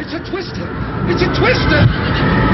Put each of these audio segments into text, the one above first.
It's a twister! It's a twister!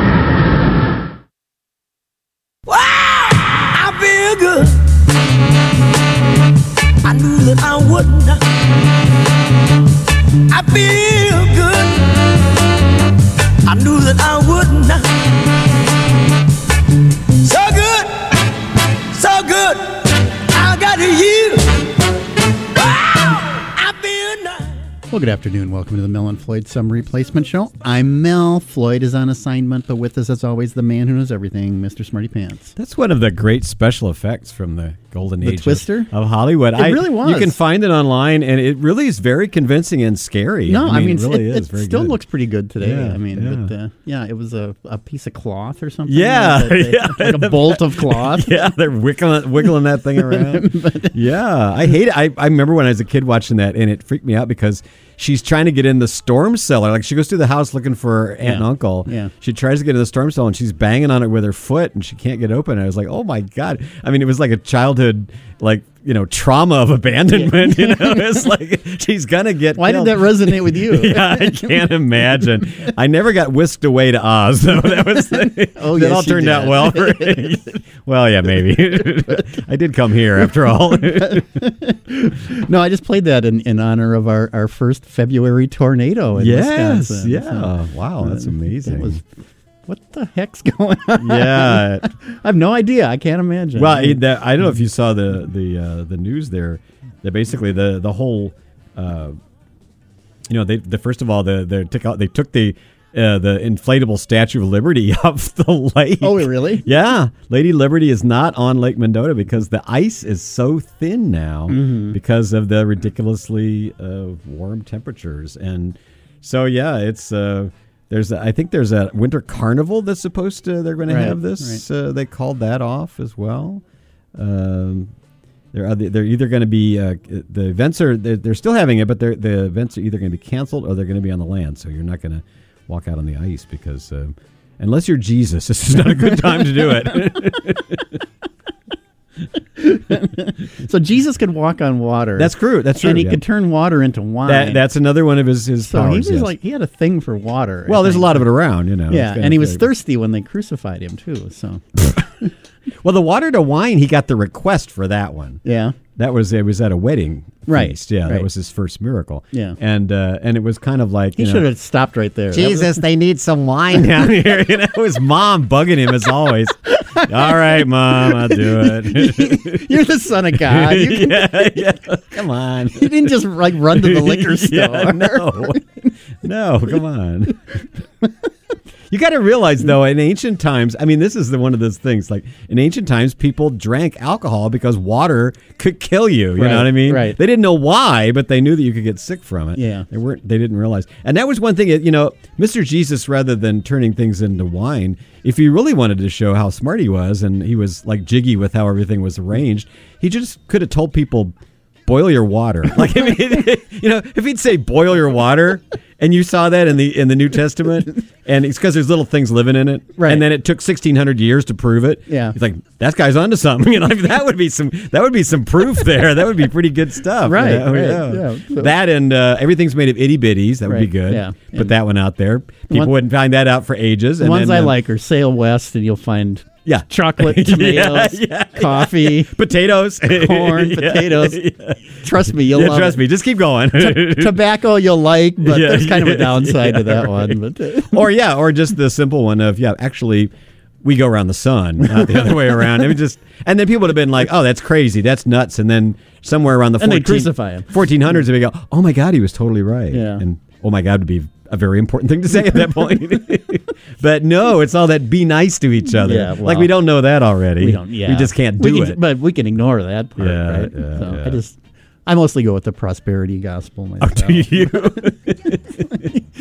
Good afternoon. Welcome to the Mel and Floyd Some Replacement Show. I'm Mel. Floyd is on assignment, but with us, as always, the man who knows everything, Mr. Smarty Pants. That's one of the great special effects from the golden The age Twister? of Hollywood. It I- really was. You can find it online, and it really is very convincing and scary. No, I mean, it really it, is it still good. looks pretty good today. Yeah, I mean, yeah. but uh, yeah, it was a, a piece of cloth or something. Yeah, that they- yeah. like a bolt of cloth. yeah, they're wiggling, wiggling that thing around. yeah, I hate it. I, I remember when I was a kid watching that, and it freaked me out because she's trying to get in the storm cellar. Like she goes through the house looking for her aunt and uncle. yeah. She tries to get in the storm cellar, and she's banging on it with her foot, and she can't get open. I was like, oh my god. I mean, it was like a childhood, like you know, trauma of abandonment. You know, it's like she's gonna get. Why did that resonate with you? yeah, I can't imagine. I never got whisked away to Oz, though. That was the, Oh, that yes, all turned out well. For, well, yeah, maybe. I did come here after all. No, I just played that in, in honor of our, our first February tornado in yes, Wisconsin. yeah. So, wow, that's uh, amazing. What the heck's going on? yeah. I have no idea. I can't imagine. Well, I, that, I don't know if you saw the the uh, the news there. That basically the the whole, uh, you know, they the first of all the they took out they took the. Uh, the inflatable Statue of Liberty off the lake. Oh, really? Yeah, Lady Liberty is not on Lake Mendota because the ice is so thin now Mm-hmm. because of the ridiculously uh, warm temperatures, and so yeah, it's uh, there's a, I think there's a winter carnival that's supposed to they're going Right, to have this. Uh, they called that off as well. Um, they're other, they're either going to be uh, the events are they're, they're still having it, but they're, the events are either going to be canceled or they're going to be on the land. So you're not going to walk out on the ice because uh, unless you're Jesus, this is not a good time to do it. so Jesus could walk on water. that's true. That's true. and he yeah. could turn water into wine. that, that's another one of his his so he was yes. like he had a thing for water. Well, there's a lot of it around, you know. Yeah, and he was big. thirsty when they crucified him too. So Well, the water to wine, he got the request for that one. yeah, That was it was at a wedding Right, feast. Yeah, that was his first miracle. Yeah. and uh, and it was kind of like he you know, should have stopped right there. That was- Jesus, they need some wine down here. You know, his mom bugging him as always. All right, mom, I'll do it. You're the son of God. You, yeah, yeah. Come on. you didn't just like run to the liquor store. Yeah, no, no, come on. You got to realize, though, in ancient times, I mean, this is the one of those things. Like in ancient times, people drank alcohol because water could kill you. You Right, know what I mean? right. They didn't know why, but they knew that you could get sick from it. Yeah. they weren't. They didn't realize, and that was one thing. You know, Mister Jesus, rather than turning things into wine, if he really wanted to show how smart he was, and he was like jiggy with how everything was arranged, he just could have told people boil your water. Like, I mean, you know, if he'd say boil your water, and you saw that in the in the New Testament, and it's because there's little things living in it, Right. And then it took 1600 years to prove it. Yeah. he's like, that guy's onto something. You know, like, that would be some that would be some proof there. That would be pretty good stuff. you Right, know? right, yeah. So- That and uh, everything's made of itty bitties. That would be good. yeah. Put And- that one out there. People One- wouldn't find that out for ages. The and ones then, I uh, like are sail west, and you'll find Yeah. chocolate, tomatoes, yeah, coffee, potatoes, corn, Yeah, potatoes. yeah. Trust me, you'll Yeah, love trust it. me. Just keep going. Tobacco you'll like, but Yeah, there's kind of a downside to yeah, that one. But or yeah, or just the simple one of yeah, actually we go around the sun, not the other way around. I mean, just and then people would have been like, "Oh, that's crazy, that's nuts," and then somewhere around the And they'd 14 crucify him. 1400s, they go, "Oh my God, he was totally right." Yeah. and oh my God would be a very important thing to say at that point. but no, it's all that be nice to each other. Yeah, like we don't know that already. we don't. Yeah, we just can't do can- it. But we can ignore that part, Yeah, right? yeah, so yeah. I just, I mostly go with the prosperity gospel myself. Oh, do you?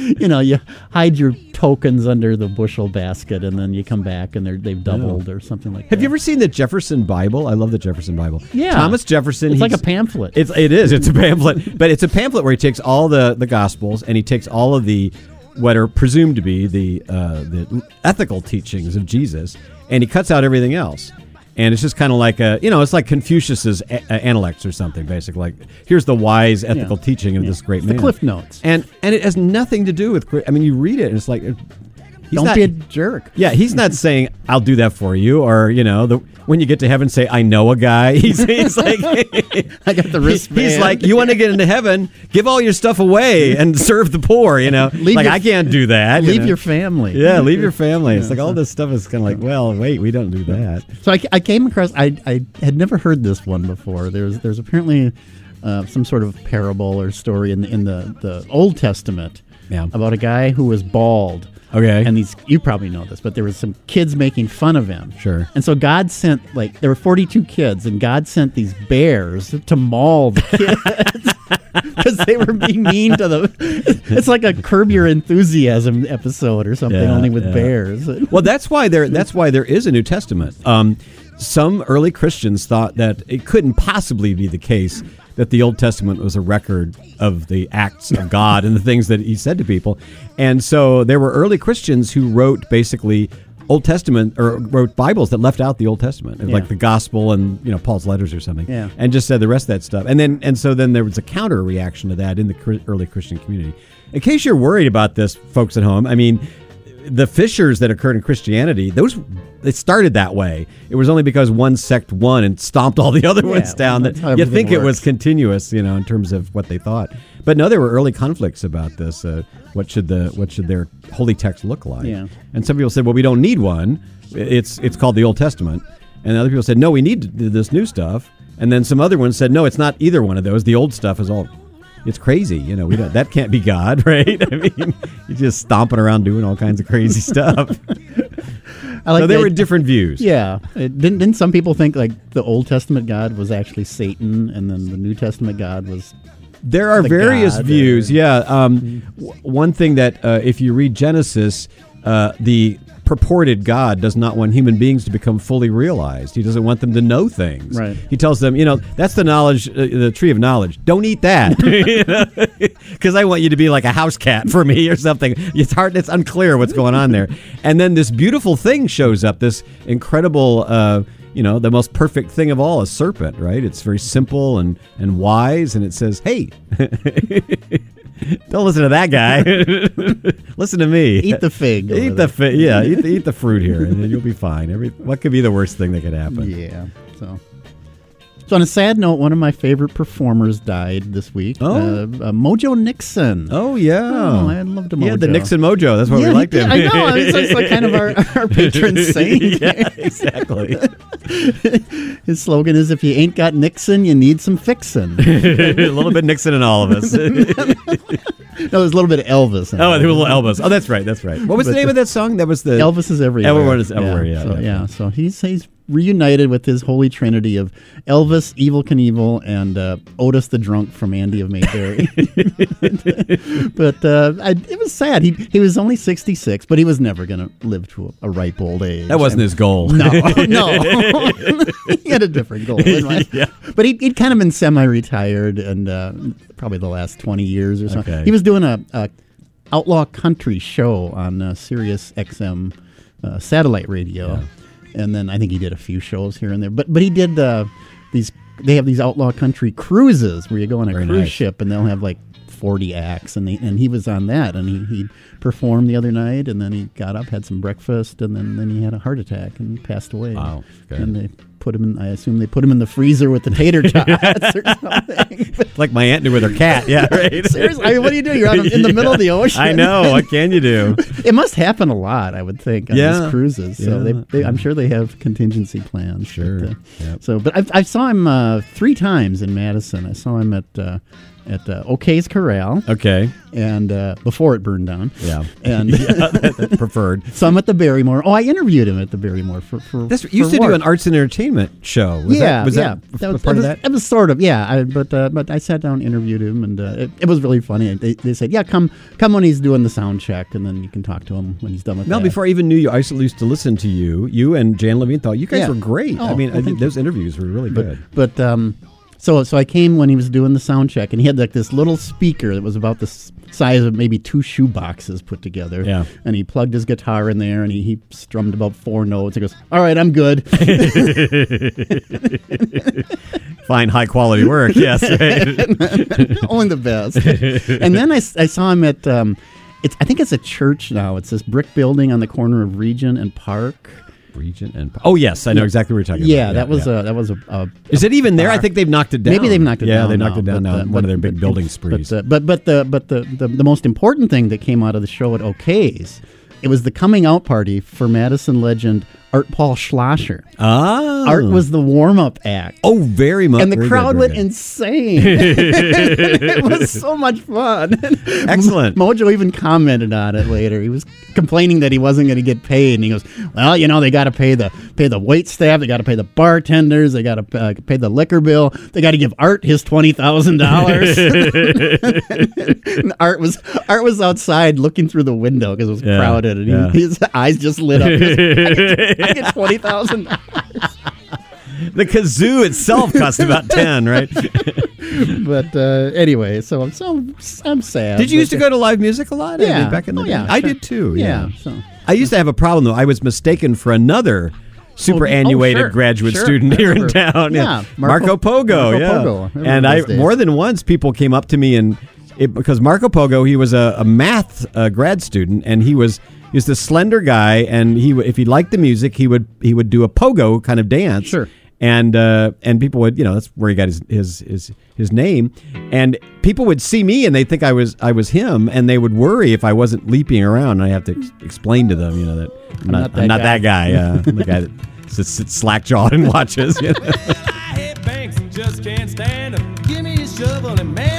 you know, you hide your tokens under the bushel basket, and then you come back and they're they've doubled or something like that. Have you ever seen the Jefferson Bible? I love the Jefferson Bible. Yeah. Thomas Jefferson. It's like a pamphlet. It's it is. It's a pamphlet, but it's a pamphlet where he takes all the the gospels and he takes all of the what are presumed to be the uh, the ethical teachings of Jesus, and he cuts out everything else. And it's just kind of like a, you know, it's like Confucius's a- a- Analects or something, basically. Like, here's the wise ethical Yeah. teaching of Yeah. this great It's the. Cliff Notes. And and it has nothing to do with. I mean, you read it, and it's like, he's Don't not, be a jerk. yeah, he's not saying I'll do that for you, or you know, the, when you get to heaven, say I know a guy. He's, he's like, I got the wristband. He's like, you want to get into heaven? Give all your stuff away and serve the poor. You know, Leave like your- I can't do that. you leave know? your family. yeah, leave your family. It's Yeah, like all this stuff is kind of like, well, wait, we don't do that. So I, I came across. I, I had never heard this one before. There's there's apparently uh, some sort of parable or story in the, in the, the Old Testament Yeah. about a guy who was bald. Okay. And these you probably know this, but there was some kids making fun of him. Sure. And so God sent like there were 42 kids, and God sent these bears to maul the kids because they were being mean to them. It's like a Curb Your Enthusiasm episode or something, Yeah, only with yeah. bears. Well, that's why there. That's why there is a New Testament. Um, some early Christians thought that it couldn't possibly be the case that the Old Testament was a record of the acts of God and the things that He said to people, and so there were early Christians who wrote basically Old Testament or wrote Bibles that left out the Old Testament, Yeah. like the Gospel and you know Paul's letters or something, Yeah. and just said the rest of that stuff. And then and so then there was a counter reaction to that in the early Christian community. In case you're worried about this, folks at home, I mean the fissures that occurred in Christianity, those it started that way. It was only because one sect won and stomped all the other ones down that you think it was continuous, you know, in terms of what they thought. But no, there were early conflicts about this. Uh, what should the what should their holy text look like? Yeah. And some people said, well, we don't need one. It's it's called the Old Testament. And other people said, no, we need this new stuff. And then some other ones said, no, it's not either one of those. The old stuff is all it's crazy, you know. We don't, that can't be God, right? I mean, you're just stomping around doing all kinds of crazy stuff. I like so there that- were different views. Yeah, it, didn't didn't some people think like the Old Testament God was actually Satan, and then the New Testament God was There are The various God, views. uh, Yeah. Um, w- one thing that uh, if you read Genesis, uh, the purported God does not want human beings to become fully realized. He doesn't want them to know things. Right. He tells them, you know, that's the knowledge, uh, the tree of knowledge. Don't eat that, because I want you to be like a house cat for me or something. It's hard. It's unclear what's going on there. And then this beautiful thing shows up. This incredible. Uh, you know, the most perfect thing of all, a serpent, right? It's very simple and, and wise, and it says, hey, don't listen to that guy. listen to me. eat the fig. Eat the there. fi- yeah, eat the, eat the fruit here, and then you'll be fine. Every what could be the worst thing that could happen? Yeah. So. So on a sad note, one of my favorite performers died this week. Oh. uh, uh, Mojo Nixon. Oh yeah, Oh, I loved a He had the Nixon mojo. That's why Yeah, we liked him. I know. It's, like kind of our, our patron saint. yeah, exactly. His slogan is, "If you ain't got Nixon, you need some fixin'." a little bit Nixon in all of us. oh, no, there's a little bit of Elvis. In there it. were little Elvis. Oh, that's right. That's right. What was the name the- of that song? That was the Elvis is everywhere. Everyone is everywhere, yeah, so, yeah. So he's he's reunited with his holy trinity of Elvis, Evel Knievel, and uh, Otis the drunk from Andy of Mayberry. but uh, I, it was sad. He he was only 66, but he was never going to live to a, a ripe old age. That wasn't And- his goal. No, no. he had a different goal. Yeah. But he, he'd kind of been semi-retired and uh, probably the last 20 years or something. Okay. He was doing a, a outlaw country show on uh, Sirius XM uh, satellite radio. And then I think he did a few shows here and there. But but he did uh, these they have these outlaw country cruises where you go on a Very cruise nice. ship and they'll have like 40 acts and they, and he was on that and he, he performed the other night and then he got up had some breakfast and then, then he had a heart attack and passed away Wow, good. and they put him in I assume they put him in the freezer with the tater tots or something like my aunt did with her cat. Yeah, right. seriously I mean, what do you do you're out in the middle of the ocean I know. What can you do? it must happen a lot I would think on Yeah. these cruises so Yeah. they, they, I'm sure they have contingency plans Sure. but, uh, Yep. so but I, I saw him uh, three times in Madison I saw him at uh, at uh, O'Cayz Corral Okay. and uh, before it burned down Yeah. and That's preferred. So I'm at the Barrymore. Oh, I interviewed him at the Barrymore for for. This for used to do an arts and entertainment show. Was yeah, that, was yeah. that, was, part was, of that? It was sort of yeah. I, but uh, but I sat down, interviewed him, and uh, it, it was really funny. They, they said, "Yeah, come come when he's doing the sound check, and then you can talk to him when he's done with No, that." before I even knew you, I used to listen to you. You and Jan Levine thought you guys Yeah. were great. Oh, I mean, well, I thank think you. those interviews were really but good. but um, So so I came when he was doing the sound check, and he had like this little speaker that was about the size of maybe two shoe boxes put together. Yeah. And he plugged his guitar in there, and he, he strummed about four notes. He goes, "All right, I'm good." Fine, high quality work. Yes. Right. Only the best. and then I, I saw him at. Um, it's I think it's a church now. It's this brick building on the corner of Regent and Park. Regent and oh yes, I know exactly what you're talking about. Yeah, about. that was a that was a, a Is it even there? I think they've knocked it down. Maybe they've knocked it down. yeah, down. they knocked now, it down but, now. uh, one but- of their big but- building sprees. But, uh, but but the but the, the the most important thing that came out of the show at O'Cayz, it was the coming out party for Madison legend Art Paul Schlosser. ah, Art was the warm up act. oh very much, and the very crowd good, went good. insane. it was so much fun. Excellent. Mojo even commented on it later. He was complaining that he wasn't going to get paid, and he goes, "Well, you know, they got to pay the pay the wait staff, they got to pay the bartenders, they got to uh, pay the liquor bill, they got to give Art his twenty thousand dollars." Art was Art was outside looking through the window because it was Yeah, crowded, and he, his eyes just lit up. He goes, I get, I get twenty thousand. The kazoo itself cost about ten, right? But uh, anyway, so I'm so I'm sad. Did you used to go to live music a lot? I Yeah. mean, back in the Oh, day. yeah, I sure. did too. Yeah. Yeah. So I used to have a problem though. I was mistaken for another superannuated oh, sure, graduate sure. student I here in town. Yeah, Marco, Marco- Pogo. Marco yeah, Pogo. And I days. more than once people came up to me and it, because Marco Pogo he was a, a math uh, grad student and he was he was this slender guy and he if he liked the music he would he would do a pogo kind of dance. Sure. And uh, and people would you know that's where he got his, his his his name and people would see me and they think I was I was him and they would worry if I wasn't leaping around and I have to ex- explain to them you know that I'm, not, not that I'm not guy. that guy uh, I'm the guy that sits, sits slack jawed and watches you know? I hate banks and just can't stand 'em. Give me a shovel and man,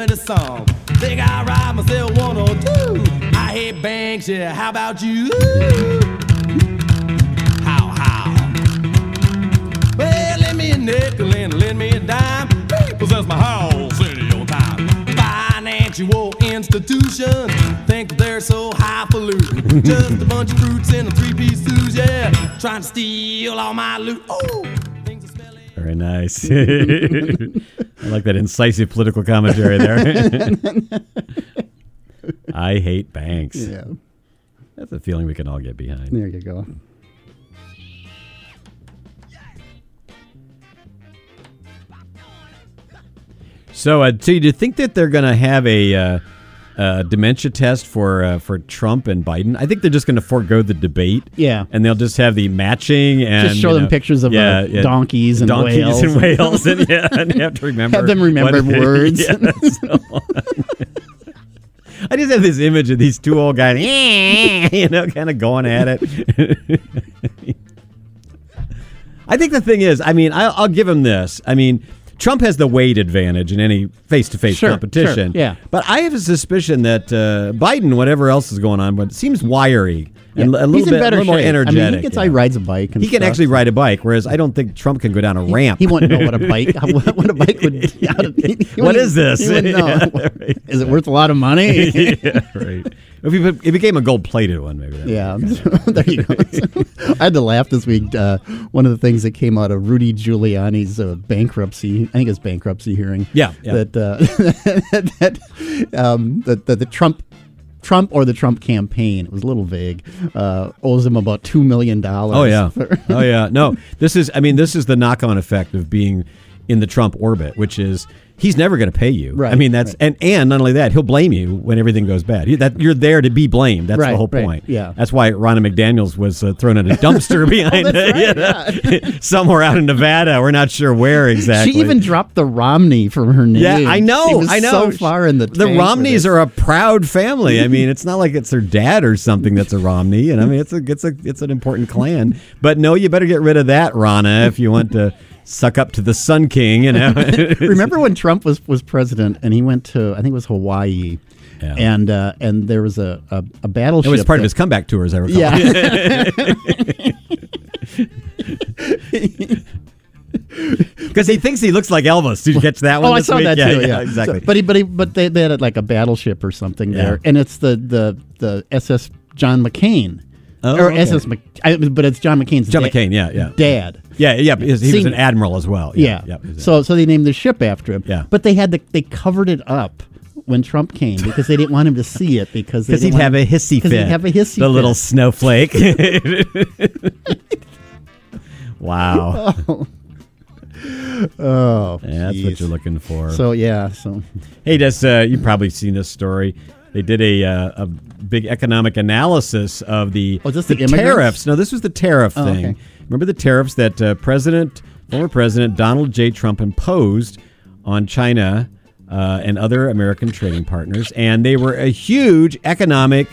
banks the song. Think I ride myself one or two. I hit banks, yeah. How about you? How, how? Well, lend me a nickel and lend me a dime. Possess my house in your time. Financial institutions think they're so highfalutin. Just a bunch of fruits in a three-piece suit, yeah. Trying to steal all my loot. Oh. Very nice. I like that incisive political commentary there. I hate banks. yeah, That's a feeling we can all get behind. there you go. So, uh, so do you think that they're going to have a uh, uh, dementia test for uh, for Trump and Biden? I think they're just going to forego the debate. Yeah. and they'll just have the matching and Just show them know, pictures of, uh, donkeys and donkeys whales and and- whales, and yeah, and have to remember Have them remember what- words. Yeah, so. I just have this image of these two old guys, you know, kind of going at it. I think the thing is, I mean, I'll, I'll give him this. I mean, Trump has the weight advantage in any face-to-face Sure, competition. sure, yeah. But I have a suspicion that uh, Biden, whatever else is going on, but seems wiry and a little He's in bit, better little more energetic. I mean, he gets yeah. he rides a bike. He can stuff. actually ride a bike, whereas I don't think Trump can go down a ramp. He wouldn't know what a bike what, a bike would. To, he What wouldn't- this? He. Yeah, right. Is it worth a lot of money? yeah, right. If he, it became a gold-plated one, maybe. Yeah, there you go. I had to laugh this week. Uh, one of the things that came out of Rudy Giuliani's uh, bankruptcy, I think it's bankruptcy hearing. Yeah, yeah. that uh, that, um, that that the Trump. Trump or the Trump campaign, it was a little vague, uh, owes him about $2 million. Oh yeah. oh yeah. No, this is. I mean, this is the knock-on effect of being in the Trump orbit, which is he's never going to pay you. Right, I mean, that's right. and and not only that, he'll blame you when everything goes bad. You, that you're there to be blamed. That's the Right, whole right, point. yeah. That's why Ronna McDaniel's was uh, thrown in a dumpster behind Oh, it, right, you know? somewhere out in Nevada. We're not sure where exactly. She even dropped the Romney from her name. Yeah, I know. I know. So far in the the Romneys are a proud family. I mean, it's not like it's their dad or something that's a Romney, and I mean, it's a it's a it's an important clan. But no, you better get rid of that, Ronna, if you want to suck up to the Sun King. You know. Remember when Trump was, was president and he went to I think it was Hawaii, Yeah. and uh, and there was a a, a battleship. It was part of his comeback tour, as I recall. Yeah, because he thinks he looks like Elvis. Did you catch that one? oh, I saw week? that yeah, too. Yeah, Yeah, exactly. So- but he, but he, but they, they had like a battleship or something Yeah. there, and it's the the the SS John McCain Oh, or okay. SS, Mc, I, but it's John McCain's John da- McCain, yeah, yeah. dad. Yeah, yeah. He was Senior. an admiral as well. Yeah. Yeah. yeah, so so they named the ship after him. Yeah. But they had the, they covered it up when Trump came because they didn't want him to see it because because he'd have a hissy fit. he'd have a hissy fit. The fit. little snowflake. wow. oh Yeah, that's what you're looking for. So yeah, so Hey, just uh, you've probably seen this story. They did a uh, a big economic analysis of the, Oh, this the tariffs. No, this was the tariff Oh, thing. okay. Remember the tariffs that uh, President, former President Donald J. Trump imposed on China uh, and other American trading partners, and they were a huge economic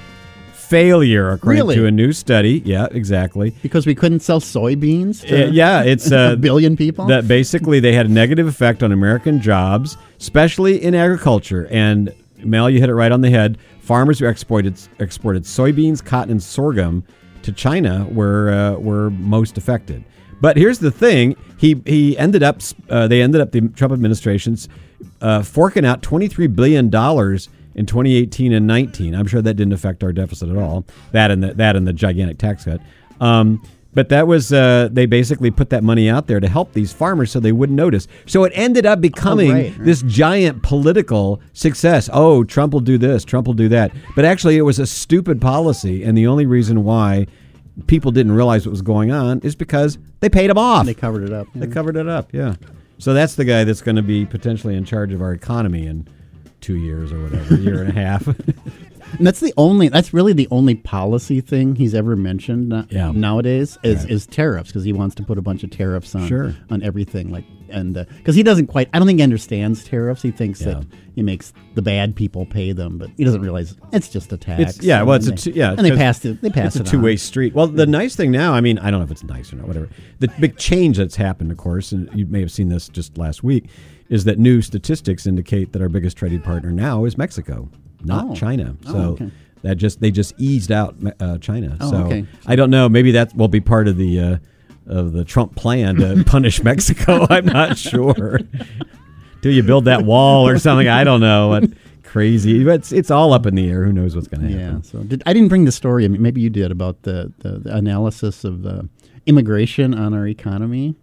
failure, according Really? to a new study. Yeah, exactly. because we couldn't sell soybeans. Uh, yeah, it's a uh, billion people. that basically they had a negative effect on American jobs, especially in agriculture. And Mel, you hit it right on the head. Farmers who exported exported soybeans, cotton, and sorghum to China were uh, were most affected. But here's the thing: he he ended up uh, they ended up the Trump administration's uh, forking out 23 billion dollars in 2018 and 19. I'm sure that didn't affect our deficit at all. That and the, that and the gigantic tax cut. Um, but that was uh, they basically put that money out there to help these farmers so they wouldn't notice. So it ended up becoming Oh, right, right. this giant political success. Oh, Trump will do this, Trump will do that. But actually, it was a stupid policy, and the only reason why people didn't realize what was going on is because they paid him off. they covered it up. They covered it up, yeah. So that's the guy that's going to be potentially in charge of our economy in two years or whatever, year and a half. And that's the only. That's really the only policy thing he's ever mentioned no- Yeah. nowadays is, is tariffs because he wants to put a bunch of tariffs on Sure. on everything. Like and uh, because he doesn't quite. I don't think he understands tariffs. He thinks Yeah. that he makes the bad people pay them, but he doesn't realize it's just a tax. It's yeah, well, it's a they- yeah, and they passed it. They passed It's a it two way street. Well, the nice thing now, I mean, I don't know if it's nice or not, whatever. The big change that's happened, of course, and you may have seen this just last week, is that new statistics indicate that our biggest trading partner now is Mexico, not Oh. China. Oh, So. okay. That just they just eased out uh, China. Oh, so okay. I don't know. Maybe that will be part of the uh, of the Trump plan to punish Mexico. I'm not sure. Do you build that wall or something? I don't know. What crazy? But it's it's all up in the air. Who knows what's going to happen? Yeah. So did, I didn't bring the story. I mean, maybe you did about the, the, the analysis of the immigration on our economy.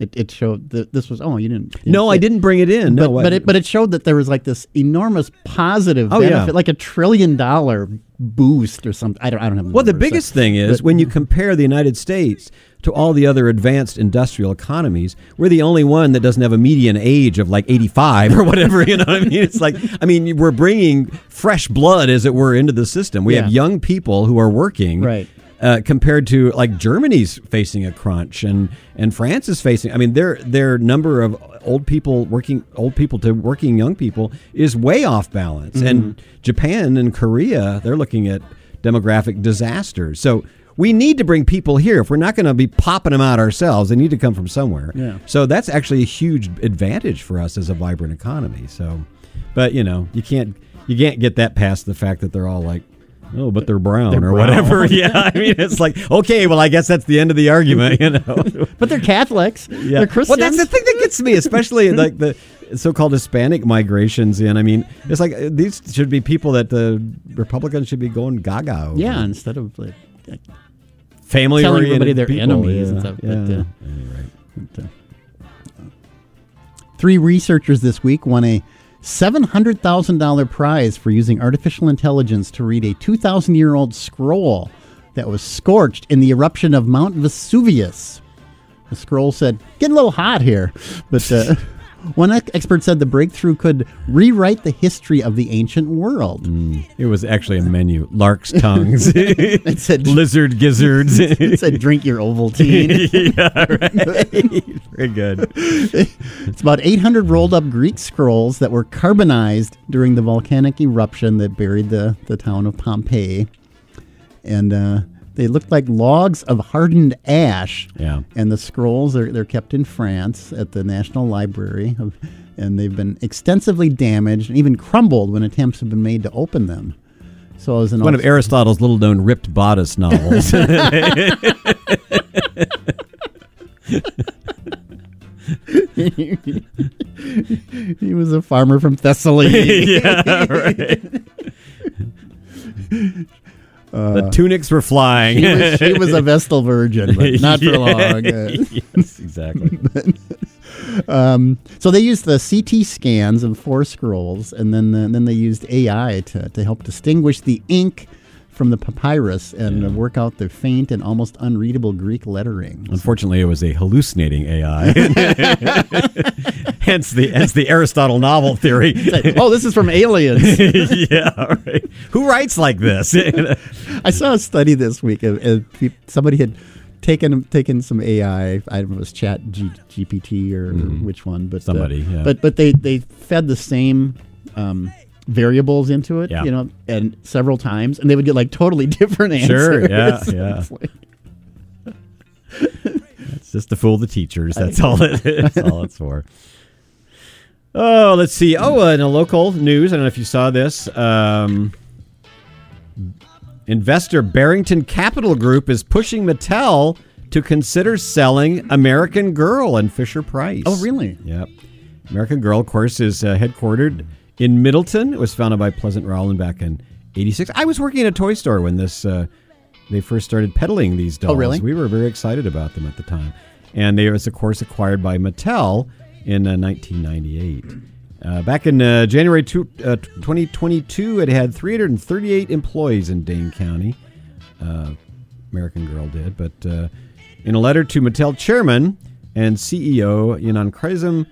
It, it showed that this was. Oh, you didn't. you No, I didn't bring it in. But, no, but it but it showed that there was like this enormous positive Oh, yeah. like a trillion dollar boost or something. I don't I don't have. Well, the numbers, so- biggest thing is but- when you compare the United States to all the other advanced industrial economies, we're the only one that doesn't have a median age of like 85 or whatever. You know what I mean? It's like, I mean, we're bringing fresh blood, as it were, into the system. We have young people who are working. Right. Uh, compared to like Germany's facing a crunch and and France is facing I mean their their number of old people working old people to working young people is way off balance. And Japan and Korea they're looking at demographic disasters. So we need to bring people here if we're not going to be popping them out ourselves. They need to come from somewhere. Yeah. so that's actually a huge advantage for us as a vibrant economy. So but you know you can't you can't get that past the fact that they're all like oh but they're brown They're or brown. whatever yeah i mean it's like okay well i guess that's the end of the argument you know but they're Catholics. yeah They're Christians. well that's the thing that gets me especially like the so-called hispanic migrations in i mean it's like uh, these should be people that the republicans should be going gaga over. Yeah, instead of like, like family telling everybody they're people. enemies yeah, and stuff, but, yeah. uh, Anyway. But, uh, Three researchers this week won a $700,000 prize for using artificial intelligence to read a 2,000 year old scroll that was scorched in the eruption of Mount Vesuvius. The scroll said, Getting a little hot here. But uh, one expert said the breakthrough could rewrite the history of the ancient world. It was actually a menu. Lark's tongues. It said, Lizard gizzards. it said, Drink your Ovaltine. Very good. It's about 800 rolled up Greek scrolls that were carbonized during the volcanic eruption that buried the, the town of Pompeii. And uh, they looked like logs of hardened ash. Yeah. And the scrolls are they're kept in France at the National Library, of, and they've been extensively damaged and even crumbled when attempts have been made to open them. So as an One of Aristotle's little known ripped bodice novels. he was a farmer from Thessaly. yeah, right. the tunics were flying. She was, she was a Vestal virgin, but not for long. Uh, yes, exactly. so they used the CT scans of four scrolls, and then uh, then they used AI to, to help distinguish the ink from the papyrus and uh, work out the faint and almost unreadable Greek lettering. Unfortunately, it was a hallucinating AI. hence the hence the Aristotle novel theory. oh, this is from aliens. yeah, right. Who writes like this? I saw a study this week. Of, of somebody had taken taken some AI. I don't know if it was Chat G, GPT or which one, but uh, Somebody, yeah. But but they they fed the same. Um, variables into it Yeah. you know and several times and they would get like totally different answers Sure, yeah, yeah. It's like- just to fool the teachers. That's all it is. That's all it's for. Oh, let's see. Oh, uh, in a local news, I don't know if you saw this. Um, investor Barington Capital Group is pushing Mattel to consider selling American Girl and Fisher Price. oh really Yep. American Girl, of course, is uh, headquartered in Middleton. It was founded by Pleasant Rowland back in '86. I was working at a toy store when this uh, they first started peddling these dolls. Oh, really? We were very excited about them at the time, and they was, of course, acquired by Mattel in uh, 1998. Uh, back in uh, January two, uh, 2022, it had 338 employees in Dane County. Uh, American Girl did, but uh, in a letter to Mattel chairman and CEO Ynon Kreisem,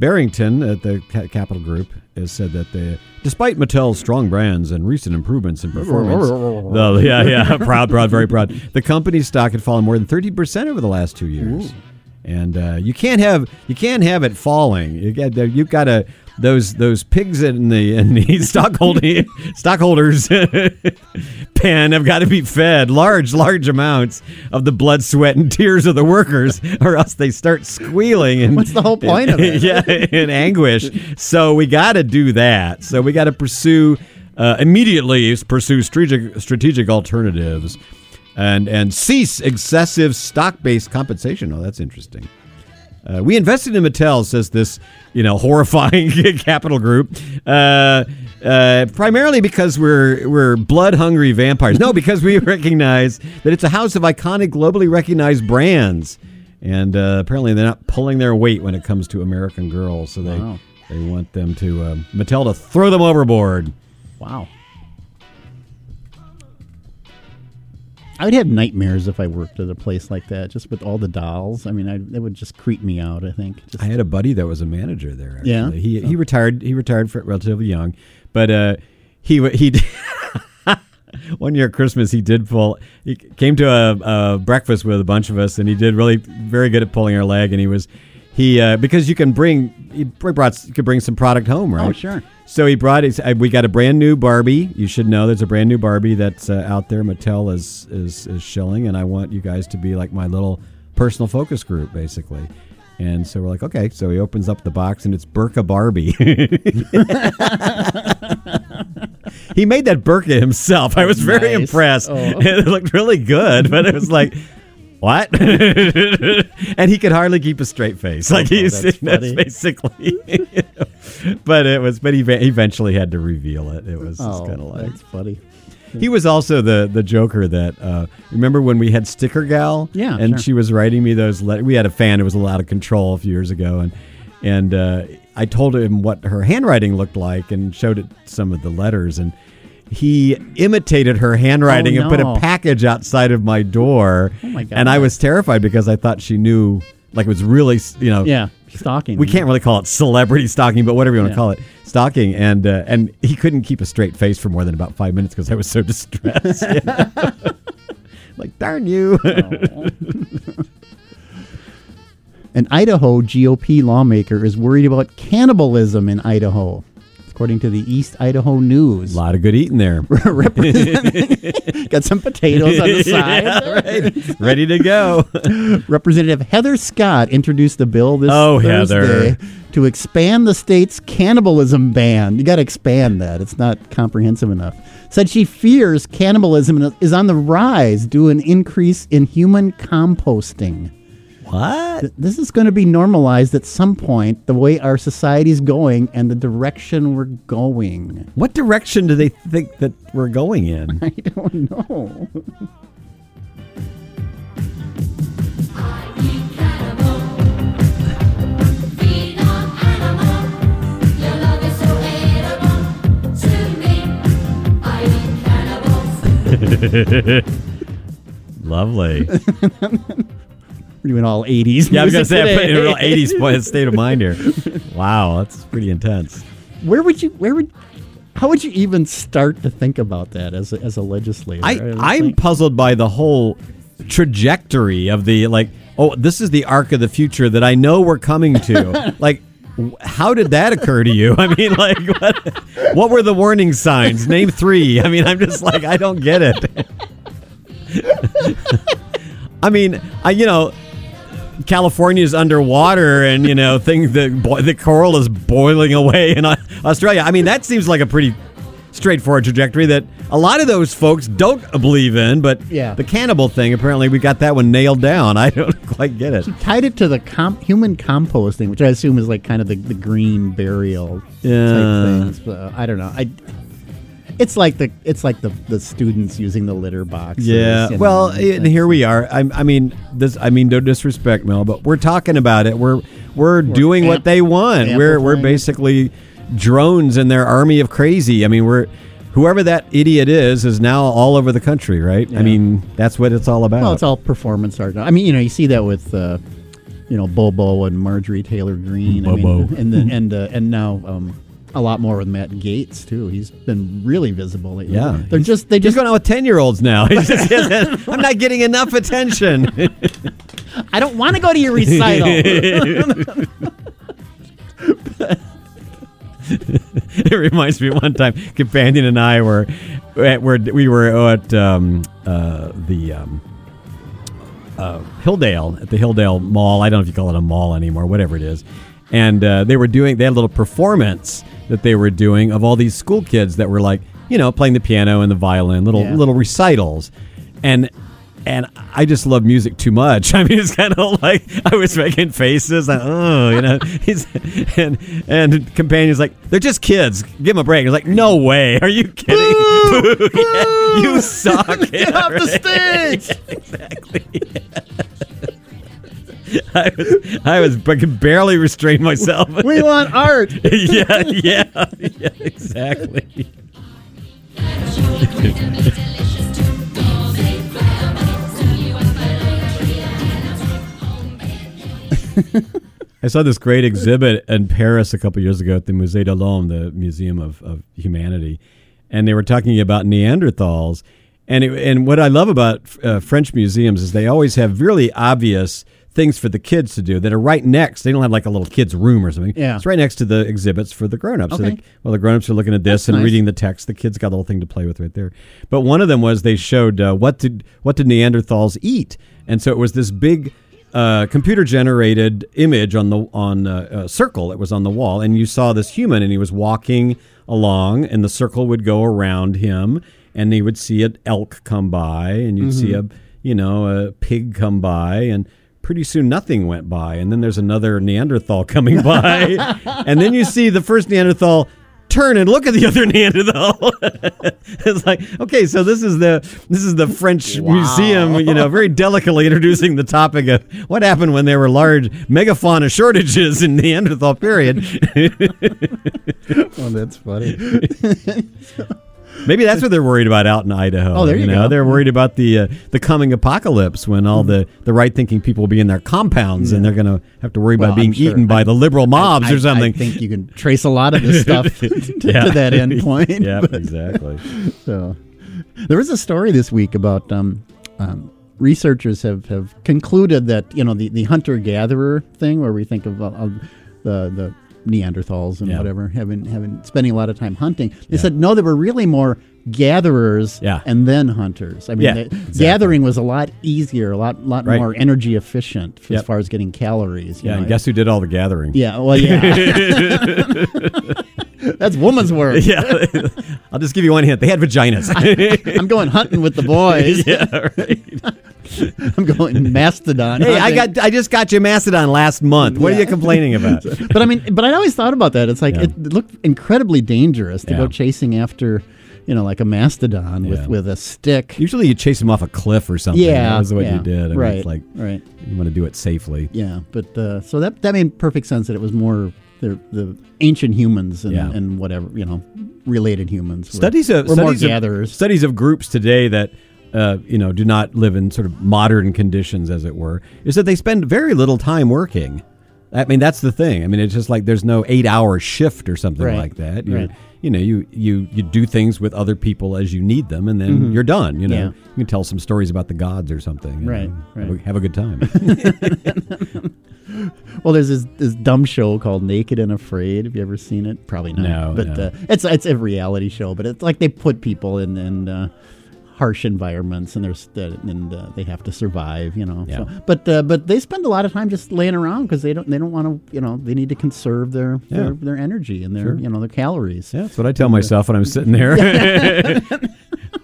Barington at the Capital Group has said that the, despite Mattel's strong brands and recent improvements in performance, the, yeah, yeah, proud, proud, very proud, the company's stock had fallen more than 30% over the last two years. And uh, you can't have you can't have it falling. You got you've got to those those pigs in the in the stockholding stockholders pen have got to be fed large large amounts of the blood, sweat, and tears of the workers, or else they start squealing. And What's the whole point of it? yeah, in anguish. So we got to do that. So we got to pursue uh, immediately pursue strategic strategic alternatives, and and cease excessive stock based compensation. Oh, that's interesting. Uh, we invested in Mattel, says this, you know, horrifying capital group, uh, uh, primarily because we're we're blood hungry vampires. No, because we recognize that it's a house of iconic, globally recognized brands, and uh, apparently they're not pulling their weight when it comes to American Girl. So they Wow. they want them to um, Mattel to throw them overboard. Wow. I would have nightmares if I worked at a place like that, just with all the dolls. I mean, I, that would just creep me out. I think. Just, I had a buddy that was a manager there. Actually. Yeah? he he retired. He retired relatively young, but uh, he he. One year at Christmas, he did pull. He came to a, a breakfast with a bunch of us, and he did really very good at pulling our leg. And he was he uh, because you can bring he brought you could bring some product home, right? Oh, sure. So he brought his. We got a brand new Barbie. You should know there's a brand new Barbie that's uh, out there. Mattel is, is is shilling, and I want you guys to be like my little personal focus group, basically. And so we're like, okay. So he opens up the box, and it's Burka Barbie. he made that Burka himself. I was very Nice. impressed. Oh. it looked really good, but it was like. What? and he could hardly keep a straight face. Like Oh, he's that's that's, basically. you know. But it was. But he eventually had to reveal it. It was just Oh, kind of like that's funny. he was also the the Joker that uh, remember when we had Sticker Gal? Yeah, and sure. she was writing me those. letters. We had a fan who was a lot of control a few years ago, and and uh, I told him what her handwriting looked like and showed it some of the letters, and he imitated her handwriting Oh, and put a package outside of my door. Oh, my And I was terrified because I thought she knew, like it was really, you know, Yeah, stalking. we can't really call it celebrity stalking, but whatever you want to call it, stalking. And uh, and he couldn't keep a straight face for more than about five minutes because I was so distressed. you know? like darn you! An Idaho GOP lawmaker is worried about cannibalism in Idaho, according to the East Idaho News. a lot of good eating there. Got some potatoes on the side. Yeah, right. Ready to go. Representative Heather Scott introduced a bill this Oh, Thursday Heather. to expand the state's cannibalism ban. You got to expand that; it's not comprehensive enough. Said she fears cannibalism is on the rise due to an increase in human composting. What? Th- This is going to be normalized at some point, the way our society's going and the direction we're going. What direction do they think that we're going in? I don't know. Lovely. We're doing all 80s. Yeah, I was gonna music say I put in a real '80s point state of mind here. Wow, that's pretty intense. Where would you, where would, how would you even start to think about that as a, as a legislator? I don't I'm puzzled by the whole trajectory of the like. Oh, this is the arc of the future that I know we're coming to. like, how did that occur to you? I mean, like, what, what were the warning signs? Name three. I mean, I'm just like, I don't get it. I mean, I you know, California's underwater, and you know, things the the coral is boiling away in Australia. I mean, that seems like a pretty straightforward trajectory that a lot of those folks don't believe in. But Yeah. the cannibal thing, apparently, we got that one nailed down. I don't quite get it. tied it to the com- human composting, which I assume is like kind of the, the green burial Yeah. type things. But uh, I don't know. I it's like the it's like the the students using the litter boxes. Yeah. you Well, know, and here we are. I, I mean, this. I mean, no disrespect, Mel, but we're talking about it. We're we're, doing what they want. We're we're basically drones in their army of crazy. I mean, we're whoever that idiot is is now all over the country, right? I mean, that's what it's all about. Well, it's all performance art. I mean, you know, you see that with uh, you know Bobo and Marjorie Taylor Greene. I mean, and the, and uh, and now um, a lot more with Matt Gaetz too. He's been really visible lately. Yeah. they're just they just going out with ten year olds now. Just- I'm not getting enough attention. I don't want to go to your recital. it reminds me one time companion and I were at, we were at um, uh, the um, uh, Hilldale at the Hilldale Mall. I don't know if you call it a mall anymore, whatever it is. And uh, they were doing they had a little performance that they were doing of all these school kids that were like you know playing the piano and the violin, little Yeah. little recitals, and. And I just love music too much. I mean, it's kind of like I was making faces, like, oh, you know. He's and and companions like they're just kids. Give them a break. It's like, no way. Are you kidding? Boo. Yeah, you suck. Get off the stage. I was, I was I could barely restrain myself. We want art. yeah, yeah, yeah, exactly. I saw this great exhibit in Paris a couple years ago at the Musée de l'Homme, the Museum of, of Humanity, and they were talking about Neanderthals. And it, and what I love about uh, French museums is they always have really obvious things for the kids to do that are right next. They don't have like a little kids' room or something. Yeah. it's right next to the exhibits for the grown-ups. So Okay. they, well, the grown-ups are looking at this That's and nice. reading the text. The kids got a little thing to play with right there. But one of them was they showed uh, what did what did Neanderthals eat, and so it was this big uh, computer generated image on the on uh, a circle that was on the wall, and you saw this human, and he was walking along, and the circle would go around him, and he would see an elk come by, and you'd see a you know a pig come by, and pretty soon nothing went by, and then there's another Neanderthal coming by, and then you see the first Neanderthal turn and look at the other Neanderthal. it's like, okay, so this is the this is the French museum, you know, very delicately introducing the topic of what happened when there were large megafauna shortages in Neanderthal period. Oh, that's funny. Maybe that's what they're worried about out in Idaho. Oh, there you know, go. they're worried about the uh, the coming apocalypse when all the, the right thinking people will be in their compounds and they're going to have to worry Well, about being sure. eaten by the liberal mobs I- or something. I think you can trace a lot of this stuff to, Yeah. to that end point. yeah, but- exactly. So, there was a story this week about um, um, researchers have, have concluded that you know the, the hunter gatherer thing, where we think of, uh, of the the Neanderthals and Yeah. whatever having having spending a lot of time hunting. They Yeah. said no, they were really more gatherers Yeah. and then hunters. I mean, Yeah, the- exactly. gathering was a lot easier, a lot lot Right. more energy efficient as Yep. far as getting calories. you Yeah, know. and guess who did all the gathering? Yeah, well, yeah. That's woman's work. Yeah, I'll just give you one hint. They had vaginas. I'm going hunting with the boys. yeah, right. I'm going Mastodon. Hey, I got I just got you Mastodon last month. What are you complaining about? but I mean, but I always thought about that. It's like Yeah. it looked incredibly dangerous to Yeah. go chasing after, you know, like a mastodon Yeah. with with a stick. Usually you chase them off a cliff or something. yeah, that was what yeah, you did. I mean, right, it's like right. you want to do it safely. Yeah, but uh, so that that made perfect sense that it was more the the ancient humans and, Yeah. and whatever you know related humans. were- Studies of were more studies of, gatherers. studies of groups today that uh, you know do not live in sort of modern conditions, as it were, is that they spend very little time working. I mean, that's the thing. I mean, it's just like there's no eight-hour shift or something Right, like that. You're- right. You know, you, you you do things with other people as you need them, and then you're done. You know, Mm-hmm. Yeah. you can tell some stories about the gods or something. Right, right. Have, a, have a good time. Well, there's this, this dumb show called Naked and Afraid. Have you ever seen it? Probably not. No, but no. Uh, it's it's a reality show. But it's like they put people in and uh, harsh environments, and there's uh, and uh, they have to survive. You know. Yeah. So, but uh, but they spend a lot of time just laying around because they don't they don't want to you know they need to conserve their Yeah. their, their energy and their Sure. you know their calories. Yeah, that's what I tell myself when I'm sitting there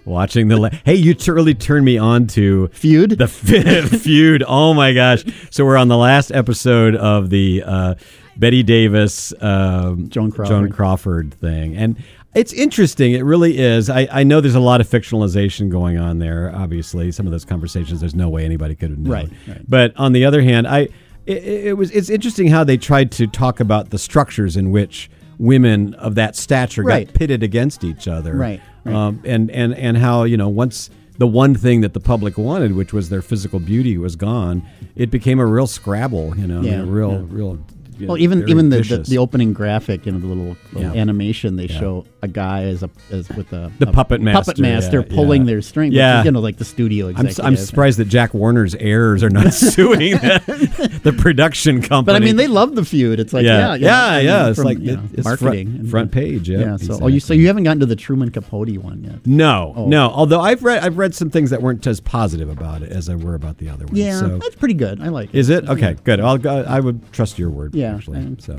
watching the. La- hey, you t- really turned me on to Feud. the f- feud. Oh my gosh! So we're on the last episode of the uh, Bette Davis, um, Joan Crawford. Joan Crawford thing, and it's interesting. It really is. I, I know there's a lot of fictionalization going on there. Obviously, some of those conversations, there's no way anybody could have known. Right, right. But on the other hand, I it, it was it's interesting how they tried to talk about the structures in which women of that stature Right. got pitted against each other. Right, right. Um, and and and how you know once the one thing that the public wanted, which was their physical beauty, was gone, it became a real scrabble. You know, I mean, Yeah, a real yeah. real. You know, Well, even even the, the, the opening graphic in the little, little Yeah. animation, they Yeah. show a guy as a as with a The a puppet master, puppet master yeah, pulling yeah. their string. Yeah. is, you know, like the studio I'm. I'm surprised that Jack Warner's heirs are not suing the, the production company. But I mean, they love the feud. It's like Yeah. yeah, you Yeah, yeah, it's from, like you it- know, it's marketing and- front page, yeah, yeah. So oh, you so you haven't gotten to the Truman Capote one yet? no, Oh. no. Although I've read I've read some things that weren't as positive about it as I were about the other one. Yeah, So. that's pretty good. I like it. Is it okay? Good. I'll. I would trust your word. Yeah, actually. I'm- So,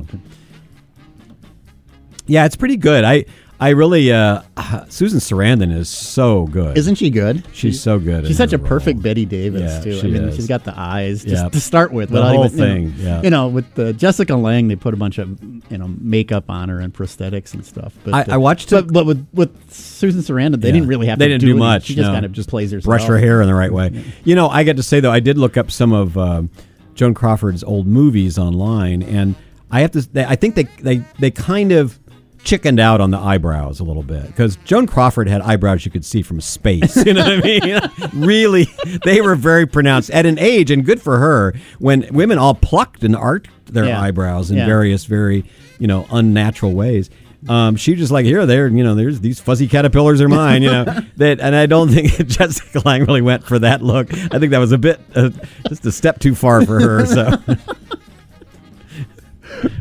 yeah, it's pretty good. I I really uh, Susan Sarandon is so good. Isn't she good? She's so good. She's such a perfect. Bette Davis Yeah, too. she I mean, is. she's got the eyes just Yeah. to start with. The whole even, you know- thing, yeah. You know, with the Jessica Lange, they put a bunch of you know makeup on her and prosthetics and stuff. But I- uh, I watched but, but with with Susan Sarandon, they Yeah. didn't really have They to didn't do, do much. She just no. kind of Just plays herself. brush her hair in the right way. You know, I got to say though, I did look up some of um, Joan Crawford's old movies online, and I have to. They, I think they they they kind of chickened out on the eyebrows a little bit because Joan Crawford had eyebrows you could see from space. You know what I mean? really, they were very pronounced at an age, and good for her. When women all plucked and arched their Yeah. eyebrows in Yeah. various very you know unnatural ways. Um, she was just like here, there, you know, there's these fuzzy caterpillars are mine, you know. that, and I don't think Jessica Lange really went for that look. I think that was a bit, uh, just a step too far for her. So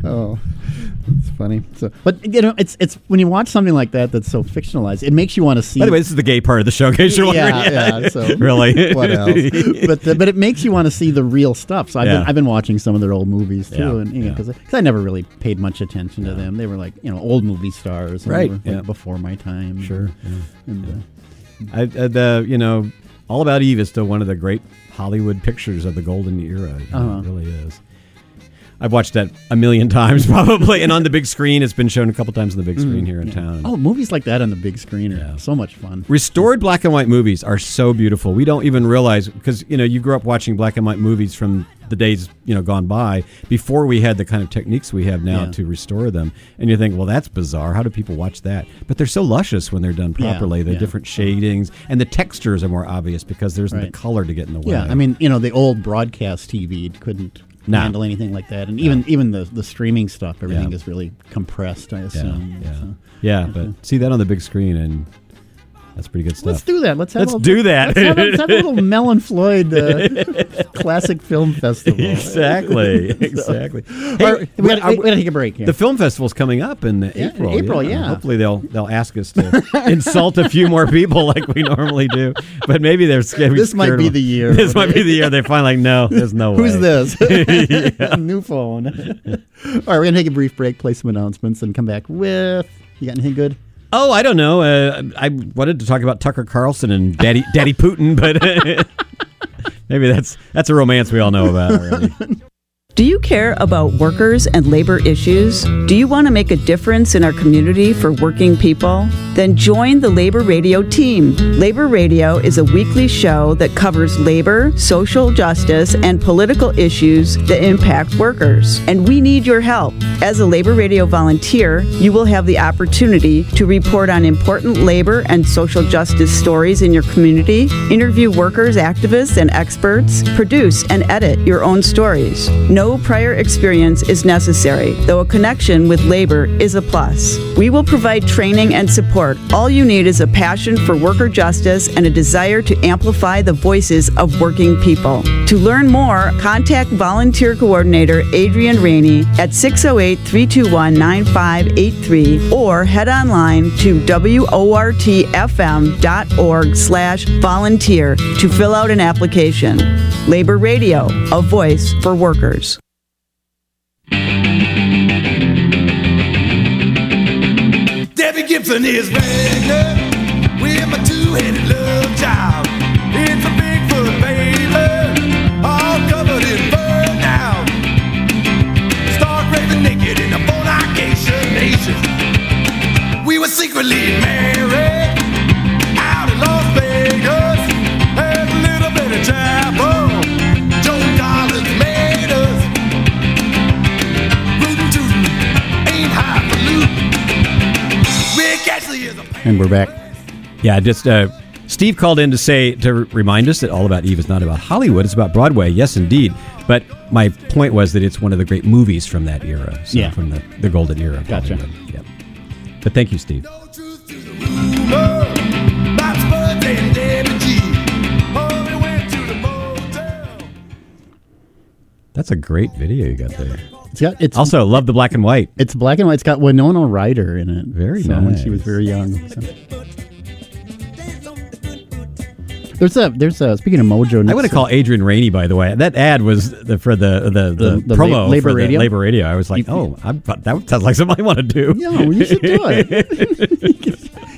Oh, it's funny. So, but you know, it's it's when you watch something like that that's so fictionalized, it makes you want to see. By the way, this is the gay part of the show, in case you're yeah, wondering. yeah. So really, what else? but uh, but it makes you want to see the real stuff. So I've Yeah. been I've been watching some of their old movies too, Yeah, and you know, yeah. because I never really paid much attention to them. They were like you know old movie stars, and Right, were, like, yeah. before my time. Sure. And, uh, I, uh, the you know, All About Eve is still one of the great Hollywood pictures of the golden era. You know, Uh-huh. It really is. I've watched that a million times probably, and on the big screen, it's been shown a couple times on the big screen mm, here in town. oh, movies like that on the big screen are Yeah. so much fun. Restored black and white movies are so beautiful. We don't even realize because you know you grew up watching black and white movies from the days you know gone by before we had the kind of techniques we have now Yeah. to restore them. And you think, well, that's bizarre. How do people watch that? But they're so luscious when they're done Yeah, properly. The yeah. different uh-huh. shadings and the textures are more obvious because there's the color to get in the way. Yeah, I mean, you know, the old broadcast TV couldn't No. handle anything like that, and even even the the streaming stuff, everything Yeah. is really compressed. I yeah, assume. yeah, so. yeah. But see that on the big screen and. That's pretty good stuff. Let's do that. Let's have Let's a, do that. Let's have, a, let's have a little Mel and Floyd uh, classic film festival. exactly, exactly. Right, we gotta, are- we gotta take a break here. The film festival's coming up in Yeah, April. April, yeah. Hopefully they'll they'll ask us to insult a few more people like we normally do. But maybe they're scared. This might be the year. This might be the year they find like no, there's no way. Who's this? New phone. All right, we're gonna take a brief break, play some announcements, and come back with. You got anything good? Oh, I don't know. Uh, I wanted to talk about Tucker Carlson and Daddy Daddy Putin, but Maybe that's that's a romance we all know about. Do you care about workers and labor issues? Do you want to make a difference in our community for working people? Then join the Labor Radio team. Labor Radio is a weekly show that covers labor, social justice, and political issues that impact workers. And we need your help. As a Labor Radio volunteer, you will have the opportunity to report on important labor and social justice stories in your community, interview workers, activists, and experts, produce and edit your own stories. No prior experience is necessary, though a connection with labor is a plus. We will provide training and support. All you need is a passion for worker justice and a desire to amplify the voices of working people. To learn more, contact volunteer coordinator Adrian Rainey at 608 321 9583 or head online to wortfm.org slash volunteer to fill out an application. Labor Radio, a voice for workers. Gibson is pregnant with my two-headed love child. It's a Bigfoot baby, all covered in fur now. Stark raving naked in a fornication nation. We were secretly married And we're back. Yeah, just uh, Steve called in to say to remind us that All About Eve is not about Hollywood; it's about Broadway. Yes, indeed. But my point was that it's one of the great movies from that era. So Yeah. from the, the golden era. of Gotcha. Hollywood. Yeah. But thank you, Steve. That's a great video you got there. It's got it's Also, love the black and white. it's black and white. It's got Winona Ryder in it. Very so, When she was very young. so. There's a there's a speaking of Mojo. I want to call Adrian Rainey, by the way. That ad was the, for the the, the, The- the promo la- labor for the radio? labor radio. I was like, You- oh, I, that sounds like something I want to do. Yeah, well, you should do it.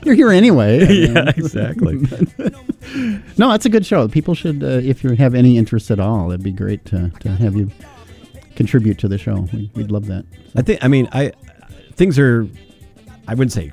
You're here anyway. yeah, exactly. No, that's a good show. People should, uh, if you have any interest at all, it'd be great to, to have you contribute to the show. We'd, we'd love that. I think. I mean, I things are. I wouldn't say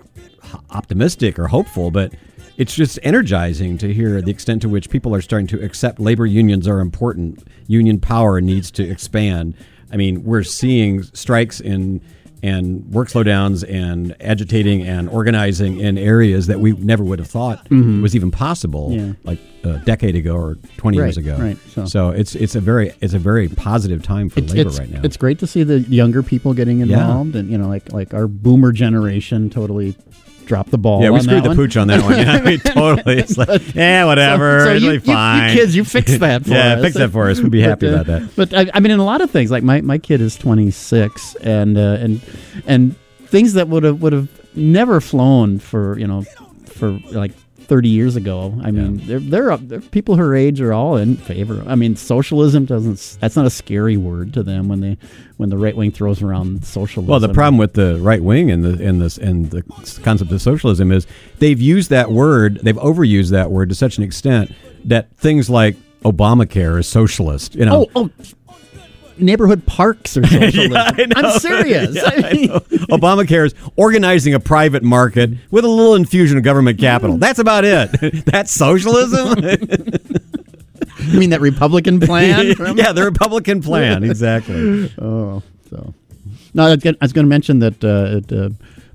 optimistic or hopeful, but it's just energizing to hear the extent to which people are starting to accept labor unions are important. Union power needs to expand. I mean, we're seeing strikes in and work slowdowns and agitating and organizing in areas that we never would have thought mm-hmm. was even possible, Yeah. like a decade ago or twenty years ago. right, so- so it's it's a very it's a very positive time for It's, labor it's, right now. it's great to see the younger people getting involved, and you know, like like our boomer generation totally dropped the ball. Yeah, we screwed the one. pooch on that one. Yeah, I mean, totally. It's like, yeah, whatever. So, you, be you- fine. you kids, you fix that for Yeah, us. fix that for us. We'd be happy uh, about that. But I, I mean, in a lot of things, like my, my kid is 26, and uh, and and things that would have would have never flown for you know for like 30 years ago. I mean, they're, they're. They're, people her age are all in favor. I mean, socialism doesn't. That's not a scary word to them when they when the right wing throws around socialism. Well, the problem with the right wing and the and this and the concept of socialism is they've used that word, they've overused that word to such an extent that things like Obamacare is socialist. You know, Oh, oh. Neighborhood parks or socialism. Know. I'm serious. Yeah, I I mean, know. Obamacare is organizing a private market with a little infusion of government capital. That's about it. That's socialism. you mean that Republican plan? yeah, the Republican plan. Exactly. Oh, so no, I was gonna, I was going to mention that uh, it, uh,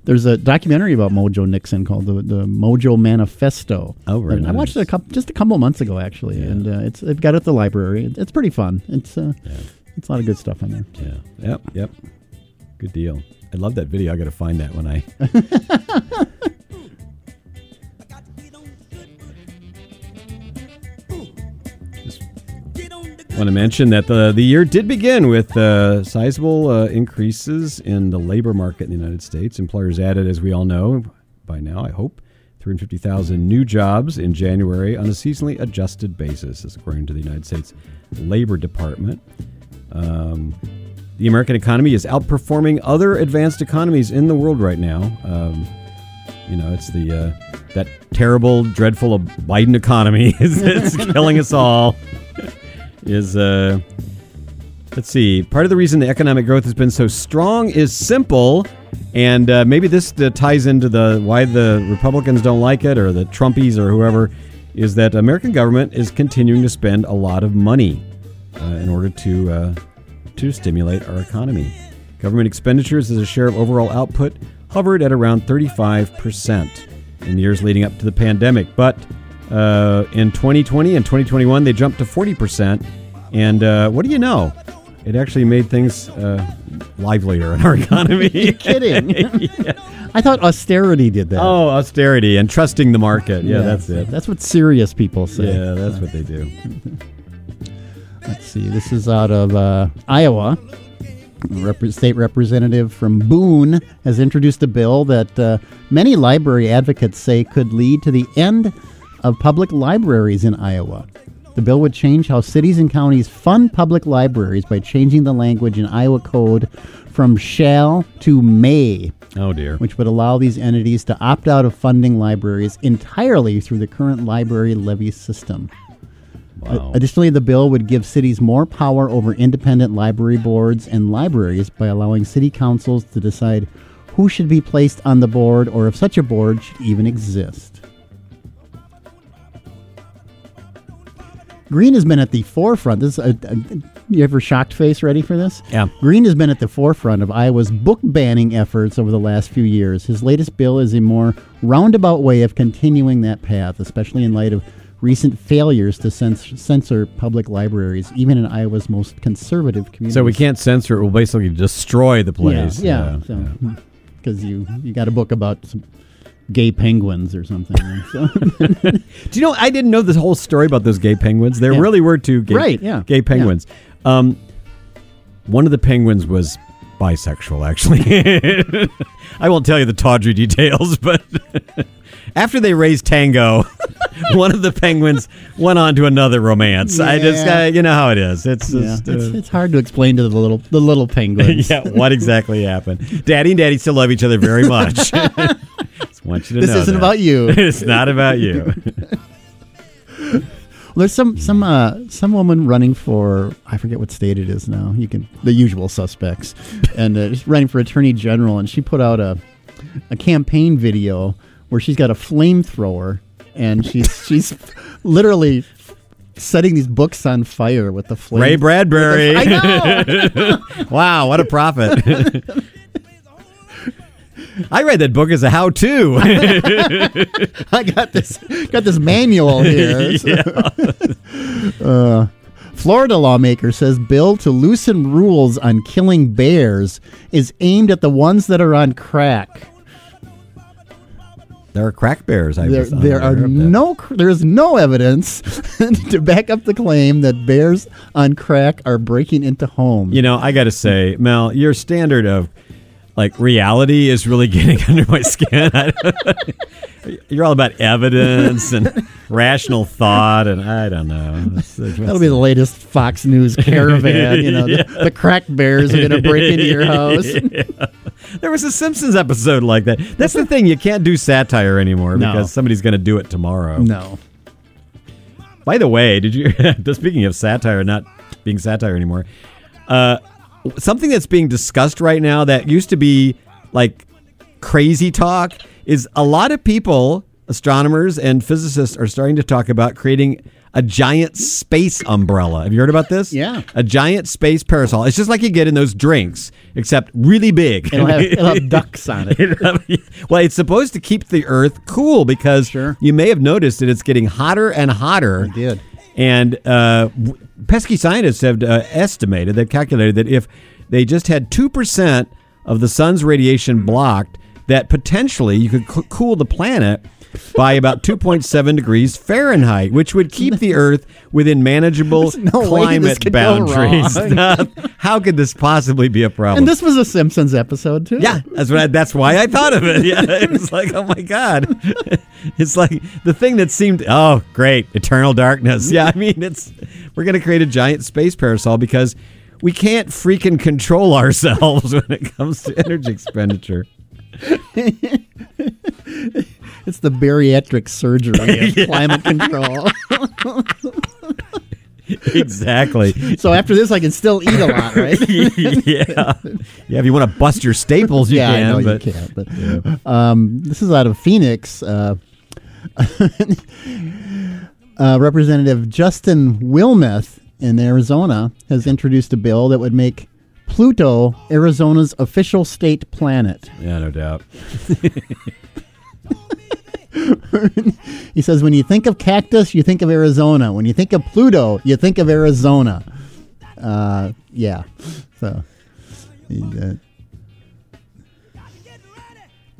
there's a documentary about Mojo Nixon called the, the Mojo Manifesto. Oh, very And I watched it a couple, just a couple months ago, actually, and uh, it's they've got it at the library. It's pretty fun. It's uh, it's a lot of good stuff on there. Yeah. Yep. Yep. Good deal. I love that video. I got to find that when I. Want to mention that the the year did begin with uh, sizable uh, increases in the labor market in the United States. Employers added, as we all know by now, I hope, 350,000 new jobs in January on a seasonally adjusted basis, as according to the United States Labor Department. Um, the American economy is outperforming other advanced economies in the world right now. Um, you know, it's the uh, that terrible, dreadful Biden economy is it's killing us all. is uh, let's see. Part of the reason the economic growth has been so strong is simple, and uh, maybe this uh, ties into the why the Republicans don't like it or the Trumpies or whoever is that American government is continuing to spend a lot of money uh, in order to uh, to stimulate our economy. Government expenditures as a share of overall output hovered at around 35 percent in the years leading up to the pandemic, but uh, in 2020 and 2021 they jumped to 40 percent. And uh, what do you know? It actually made things uh, livelier in our economy. You're Kidding. I thought austerity did that. Oh, austerity and trusting the market. Yeah, that's it. That's what serious people say. Yeah, that's what they do. Let's see. This is out of uh, Iowa. A rep- state representative from Boone has introduced a bill that uh, many library advocates say could lead to the end of public libraries in Iowa. The bill would change how cities and counties fund public libraries by changing the language in Iowa code from shall to may, Oh dear. which would allow these entities to opt out of funding libraries entirely through the current library levy system. Wow. Additionally, the bill would give cities more power over independent library boards and libraries by allowing city councils to decide who should be placed on the board or if such a board should even exist. Green has been at the forefront. This is a, a- you ever shocked face ready for this? Yeah. Green has been at the forefront of Iowa's book banning efforts over the last few years. His latest bill is a more roundabout way of continuing that path, especially in light of recent failures to cens- censor public libraries, even in Iowa's most conservative communities. So we can't censor it. We'll basically destroy the Yeah, place. yeah. Because you you got a book about some gay penguins or something. so, Do you know? I didn't know this whole story about those gay penguins. There Yeah. really were two gay, Right, yeah. gay penguins. Um, one of the penguins was bisexual, actually. I won't tell you the tawdry details, but after they raised Tango, one of the penguins went on to another romance. I just, Yeah. uh, you know how it is. It's yeah, it's, uh, it's hard to explain to the little the little penguins. yeah, what exactly happened? Daddy and Daddy still love each other very much. Just want you to This know isn't that. about you. it's not about you. Well, there's some some uh, some woman running for I forget what state it is now. You can the usual suspects, and uh, just running for attorney general, and she put out a a campaign video where she's got a flamethrower and she's she's literally setting these books on fire with the flame. Ray Bradbury. I know. wow, what a prophet. I read that book as a how-to. I got this got this manual here. Uh, Florida lawmaker says bill to loosen rules on killing bears is aimed at the ones that are on crack. There are crack bears. I There, there are unaware of that. no there is no evidence to back up the claim that bears on crack are breaking into homes. You know, I got to say, Mel, your standard of like reality is really getting under my skin. You're all about evidence and rational thought, and I don't know. That'll be the latest Fox News caravan. You know, the, the crack bears are going to break into your house. There was a Simpsons episode like that. That's the thing. You can't do satire anymore No. because somebody's going to do it tomorrow. No. By the way, did you? speaking of satire, not being satire anymore, uh, something that's being discussed right now that used to be like crazy talk is a lot of people, astronomers and physicists, are starting to talk about creating a giant space umbrella. Have you heard about this? Yeah. a giant space parasol. It's just like you get in those drinks, except really big. It'll have, it'll have ducks on it. well, it's supposed to keep the Earth cool because Sure. you may have noticed that it's getting hotter and hotter. I did. And uh, pesky scientists have uh, estimated, they've calculated that if they just had 2% of the sun's radiation blocked, that potentially you could co- cool the planet by about 2.7 degrees Fahrenheit, which would keep the Earth within manageable no climate boundaries. How could this possibly be a problem? And this was a Simpsons episode too. Yeah, that's what. I, that's why I thought of it. Yeah, it was like, oh my god, it's like the thing that seemed. Oh, great, eternal darkness. Yeah, I mean, it's we're gonna create a giant space parasol because we can't freaking control ourselves when it comes to energy expenditure. It's the bariatric surgery of climate control. exactly. So after this, I can still eat a lot, right? yeah, yeah. If you want to bust your staples, you yeah, can. I know but you can't. But um, this is out of Phoenix. Uh, uh, Representative Justin Wilmeth in Arizona has introduced a bill that would make Pluto Arizona's official state planet. yeah, no doubt. He says, when you think of cactus, you think of Arizona. When you think of Pluto, you think of Arizona. Uh, yeah. So, uh,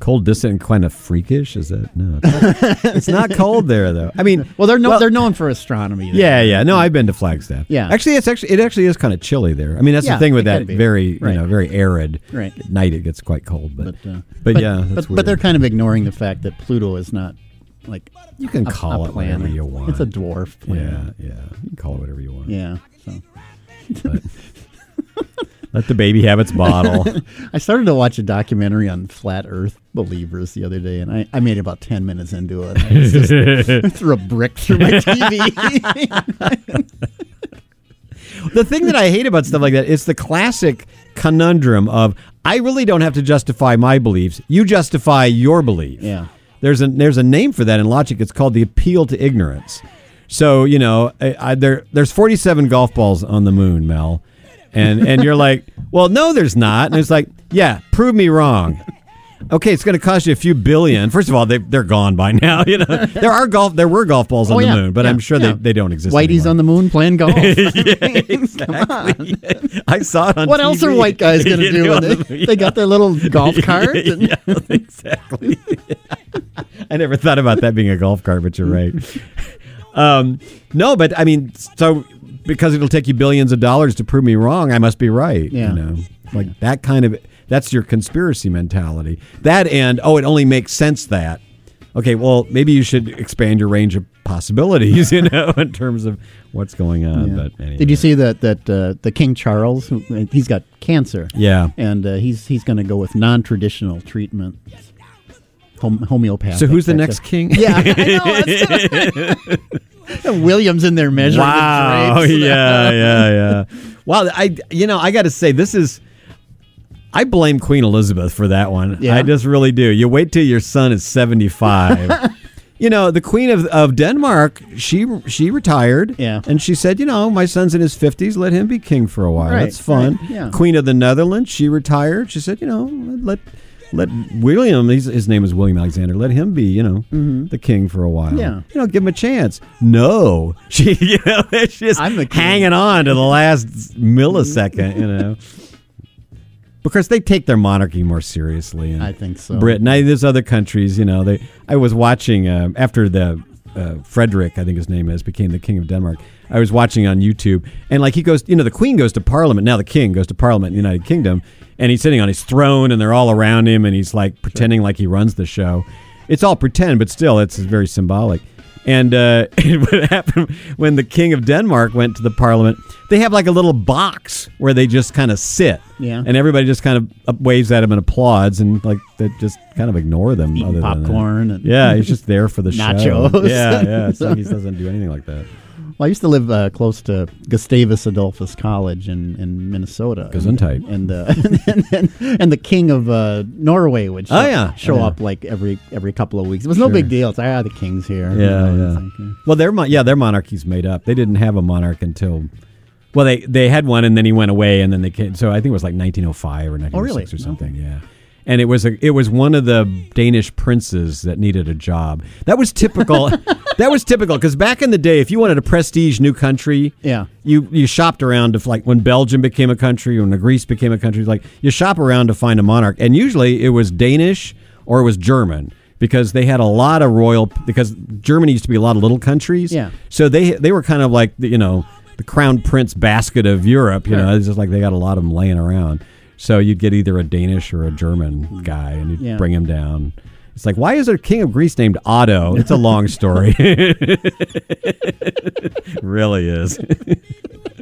Cold, distant, kind of freakish. Is that no? It's not, cold there though. I mean, well, they're no, Well- they're known for astronomy. there. Yeah, yeah. No, I've been to Flagstaff. Yeah. actually, it's actually it actually is kind of chilly there. I mean, that's Yeah, the thing with that very Right. you know very arid. Right. At night it gets quite cold, but But, uh, but, yeah, that's but, but they're kind of ignoring the fact that Pluto is not like you can a, call a it whatever planet. you want. It's a dwarf planet. yeah. Yeah. You can call it whatever you want. Yeah. So But let the baby have its bottle. I started to watch a documentary on flat Earth believers the other day, and I, I made about ten minutes into it. I just threw a brick through my TV. the thing that I hate about stuff like that is the classic conundrum of I really don't have to justify my beliefs. You justify your belief. yeah. There's a there's a name for that in logic. It's called the appeal to ignorance. So you know, I, I, there there's 47 golf balls on the moon, Mel, and and you're like, well, no, there's not. And it's like, yeah, prove me wrong. Okay, it's going to cost you a few billion. First of all, they they're gone by now. You know, there are golf there were golf balls on Oh, the yeah, moon, but yeah, I'm sure yeah. they, they don't exist. Whitey's on the moon playing golf. exactly. I saw it on. what else are white guys going to do? when they, the- they got their little golf cart. and- yeah, exactly. I never thought about that being a golf cart, but you're right. Um, no, but I mean, so because it'll take you billions of dollars to prove me wrong, I must be right. Yeah. You know, like that kind of that's your conspiracy mentality. That and oh, it only makes sense that. Okay, well, maybe you should expand your range of possibilities, you know, in terms of what's going on. Yeah. But anyway. Did you see that that uh, the King Charles? He's got cancer. Yeah. and uh, he's he's going to go with non-traditional treatment, hom- homeopathic. So who's the next king? Yeah, I know. Williams in there measuring Wow. the drapes. yeah, yeah, yeah. Well, I you know I got to say this is. I blame Queen Elizabeth for that one. Yeah? I just really do. You wait till your son is seventy five. you know, the Queen of, of Denmark, she she retired. Yeah. and she said, you know, my son's in his fifties. Let him be king for a while. Right, That's fun. right, yeah. Queen of the Netherlands, she retired. She said, you know, let. Let William, his, his name is William Alexander. Let him be, you know, the king for a while. Mm-hmm. Yeah. you know, give him a chance. No, she, you know, she's I'm the hanging on to the last millisecond. You know, because they take their monarchy more seriously. And I think so. Britain, I, there's other countries. You know, they. I was watching uh, after the uh, Frederick, I think his name is, became the king of Denmark. I was watching on YouTube, and like he goes, you know, the Queen goes to Parliament. Now the King goes to Parliament in the United Kingdom, and he's sitting on his throne, and they're all around him, and he's like pretending like he runs the show. It's all pretend, but still, it's very symbolic. And uh, what happened when the King of Denmark went to the Parliament? They have like a little box where they just kind of sit, Yeah. and everybody just kind of waves at him and applauds, and like they just kind of ignore them. Eating other than that. popcorn and- yeah, he's just there for the show. Nachos. Yeah, yeah. It's like he doesn't do anything like that. Well, I used to live uh, close to Gustavus Adolphus College in, in Minnesota. Gesundheit. And, uh, and, and, and the king of uh, Norway would show, Oh, yeah. show Oh, yeah. up like every every couple of weeks. It was no big deal. It's like, ah, the king's here. You Yeah, know, yeah. like, uh, Well, their mon- yeah, their monarchy's made up. They didn't have a monarch until. Well, they they had one and then he went away and then they came. So I think it was like 1905 or 1906 really? or something. Yeah. And it was a it was one of the Danish princes that needed a job. That was typical. that was typical because back in the day, if you wanted a prestige new country, Yeah. you you shopped around to like when Belgium became a country, when Greece became a country, like you shop around to find a monarch, and usually it was Danish or it was German because they had a lot of royal because Germany used to be a lot of little countries. Yeah. So they they were kind of like the, you know the crown prince basket of Europe. You know, it's just like they got a lot of them laying around. So you'd get either a Danish or a German guy, and you'd Yeah. bring him down. It's like, why is there a king of Greece named Otto? It's a long story. really is.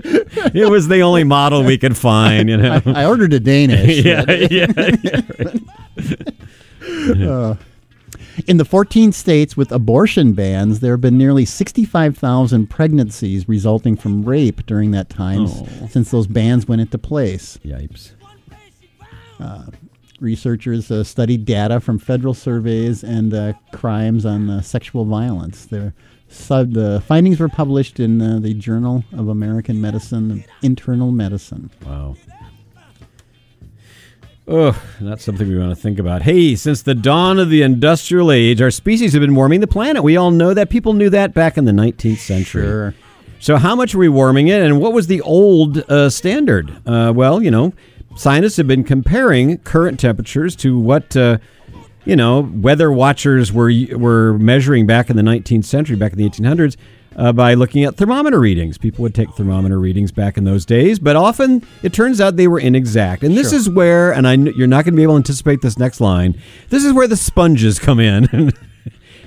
it was the only model we could find, you know. I ordered a Danish. yeah, yeah, yeah. Uh, in the 14 states with abortion bans, there have been nearly 65,000 pregnancies resulting from rape during that time s- Oh. since those bans went into place. Yipes. Researchers uh, studied data from federal surveys and uh, crimes on uh, sexual violence. Their, so the findings were published in uh, the Journal of American Medicine, Internal Medicine. Wow. Ugh, not something we want to think about. Hey, since the dawn of the industrial age, our species have been warming the planet. We all know that. People knew that back in the 19th century. Sure. So, how much are we warming it, and what was the old uh, standard? Uh, well, you know, scientists have been comparing current temperatures to what uh, you know weather watchers were were measuring back in the 19th century, back in the 1800s, uh, by looking at thermometer readings. People would take thermometer readings back in those days, but often it turns out they were inexact. And this Sure. is where, and I you're not going to be able to anticipate this next line. This is where the sponges come in.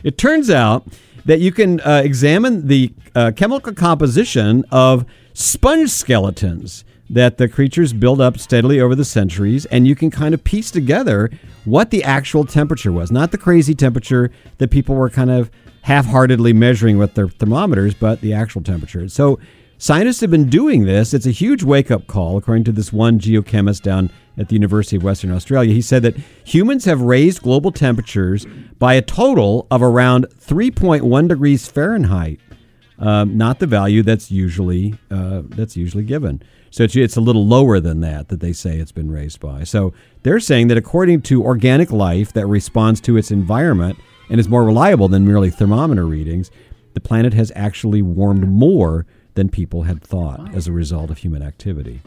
It turns out that you can uh, examine the uh, chemical composition of sponge skeletons that the creatures build up steadily over the centuries, and you can kind of piece together what the actual temperature was. Not the crazy temperature that people were kind of half heartedly measuring with their thermometers, but the actual temperature. So Scientists have been doing this. It's a huge wake up call, according to this one geochemist down at the University of Western Australia. He said that humans have raised global temperatures by a total of around 3.1 degrees Fahrenheit, um, not the value that's usually uh, that's usually given. So it's, it's a little lower than that that they say it's been raised by. So they're saying that according to organic life that responds to its environment and is more reliable than merely thermometer readings, the planet has actually warmed more than people had thought as a result of human activity.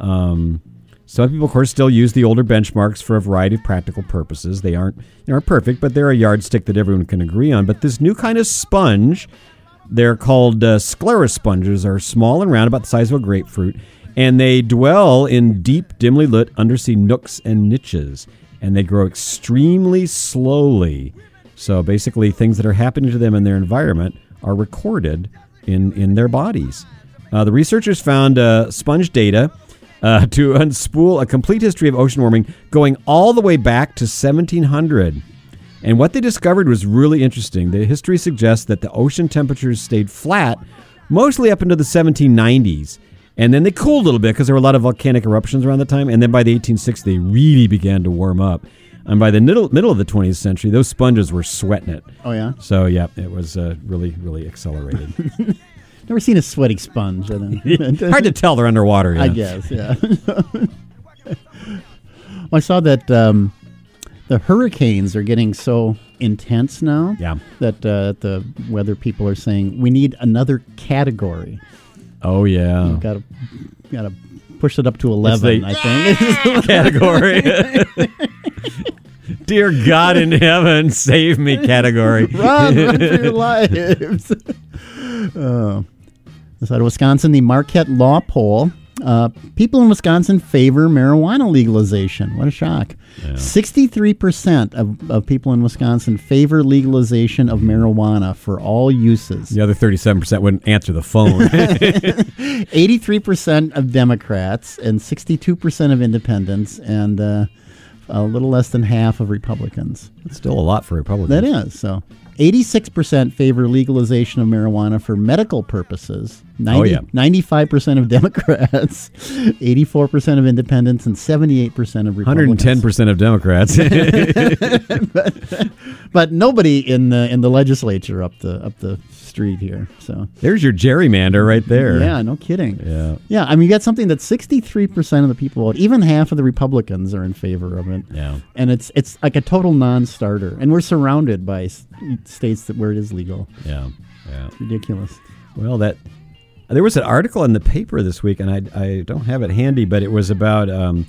Um, some people, of course, still use the older benchmarks for a variety of practical purposes. They aren't they aren't perfect, but they're a yardstick that everyone can agree on. But this new kind of sponge, they're called uh, sclerosponges, are small and round, about the size of a grapefruit, and they dwell in deep, dimly lit undersea nooks and niches, and they grow extremely slowly. So basically, things that are happening to them in their environment are recorded in in their bodies. Uh, the researchers found uh, sponge data uh, to unspool a complete history of ocean warming going all the way back to 1700. And what they discovered was really interesting. The history suggests that the ocean temperatures stayed flat mostly up into the 1790s. And then they cooled a little bit because there were a lot of volcanic eruptions around the time. And then by the 1860s, they really began to warm up. And by the middle, middle of the 20th century, those sponges were sweating it. Oh yeah, So, yeah, it was uh, really, really accelerated. never seen a sweaty sponge. Hard to tell they're underwater. Yeah. I guess, yeah. well, I saw that um, the hurricanes are getting so intense now. Yeah. That uh, the weather people are saying we need another category. Oh, yeah. Got to, got to push it up to eleven. the- I think. category. Dear God in heaven, save me category. run, run for your lives. oh. This out of Wisconsin, the Marquette Law Poll. Uh, people in Wisconsin favor marijuana legalization. What a shock. 63% of, of people in Wisconsin favor legalization of marijuana for all uses. The other 37% wouldn't answer the phone. 83% of Democrats and 62% of independents and uh, a little less than half of Republicans. That's still a lot for Republicans. That is so. Eighty-six percent favor legalization of marijuana for medical purposes. 90, Oh, yeah. 95% of Democrats, 84% of independents, and 78% of Republicans. 110% of Democrats. But nobody in the in the legislature up the up the street here. So There's your gerrymander right there. yeah, no kidding. Yeah. Yeah, I mean, you got something that 63% of the people vote, even half of the Republicans are in favor of it. Yeah. And it's it's like a total non-starter. And we're surrounded by states that where it is legal. Yeah. Yeah. Ridiculous. Well, that there was an article in the paper this week, and I, I don't have it handy, but it was about um,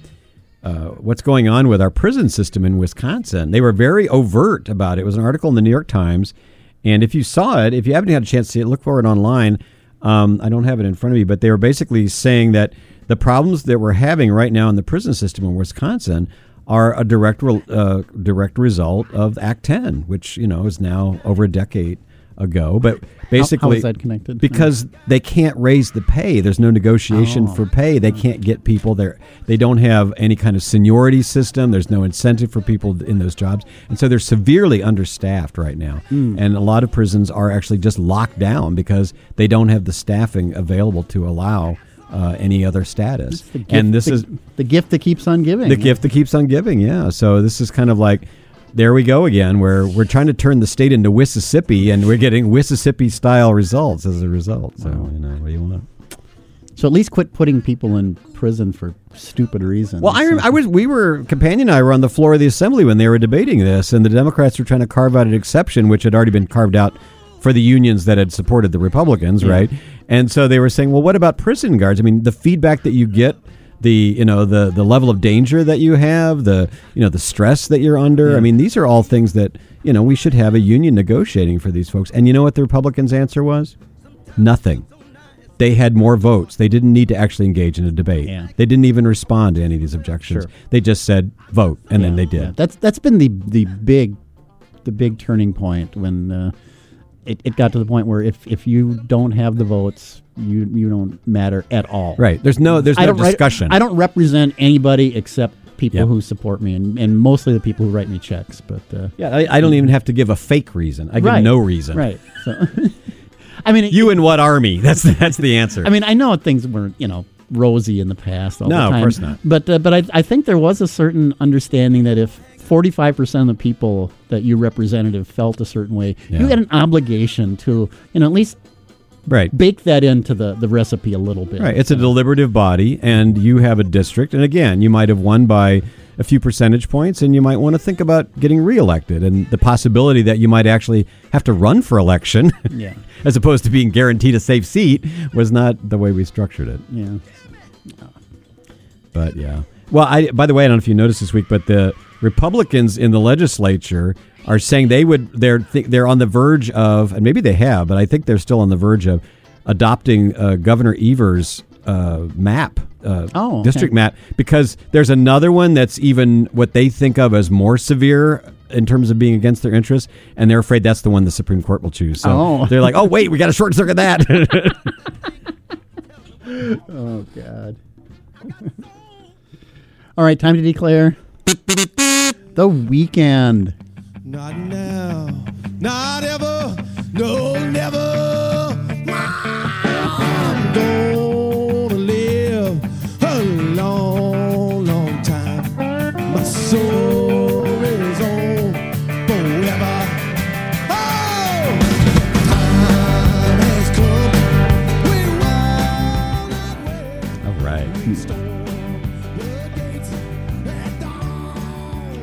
uh, what's going on with our prison system in Wisconsin. They were very overt about it. It was an article in the New York Times, and if you saw it, if you haven't had a chance to see it, look for it online. Um, I don't have it in front of me, but they were basically saying that the problems that we're having right now in the prison system in Wisconsin are a direct re- uh, direct result of Act 10, which you know is now over a decade ago. But basically, How- how is that connected? Because they can't raise the pay. There's no negotiation Oh. for pay. They can't get people there. They don't have any kind of seniority system. There's no incentive for people in those jobs, and so they're severely understaffed right now. Hmm. And a lot of prisons are actually just locked down because they don't have the staffing available to allow uh, any other status. Gift- and this the- is the gift that keeps on giving. the gift that keeps on giving. Yeah. So this is kind of like there we go again, where we're trying to turn the state into Mississippi, and we're getting Mississippi style results as a result. So you know, what do you want? So at least quit putting people in prison for stupid reasons. Well, I, rem- I was we were companion and I were on the floor of the assembly when they were debating this, and the Democrats were trying to carve out an exception, which had already been carved out for the unions that had supported the Republicans, right? And so they were saying, well, what about prison guards? I mean, the feedback that you get. The you know the the level of danger that you have the you know the stress that you're under I mean these are all things that you know we should have a union negotiating for these folks and you know what the Republicans answer was nothing they had more votes. They didn't need to actually engage in a debate. Yeah. They didn't even respond to any of these objections. Sure. They just said vote, and then they did. yeah. That's that's been the the big the big turning point when uh, it, it got to the point where if, if you don't have the votes, you you don't matter at all. Right. There's no. There's I no don't discussion. I don't represent anybody except people Yep. who support me, and, and mostly the people who write me checks. But uh, Yeah. I, I don't even have to give a fake reason. I give right, no reason. Right. So, I mean, it- You and what army? That's that's the answer. I mean, I know things weren't, you know, rosy in the past. All No, the of course not. But uh, but I, I think there was a certain understanding that if forty five percent of the people that you representative felt a certain way, Yeah. you had an obligation to, you know, at least right. bake that into the the recipe a little bit. Right. It's a deliberative body, and you have a district. And again, you might have won by a few percentage points, and you might want to think about getting reelected, and the possibility that you might actually have to run for election, Yeah. as opposed to being guaranteed a safe seat, was not the way we structured it. Yeah. But yeah. Well, I by the way, I don't know if you noticed this week, but the Republicans in the legislature are saying they would they're they're on the verge of, and maybe they have, but I think they're still on the verge of adopting uh, Governor Evers' uh, map. Uh, Oh, okay. district map because there's another one that's even what they think of as more severe in terms of being against their interests, and they're afraid that's the one the Supreme Court will choose. So Oh. they're like, "Oh, wait, we got to short circuit that." Oh God. All right, time to declare the weekend. Not now, not ever, no, never. I'm gonna live a long, long time. My soul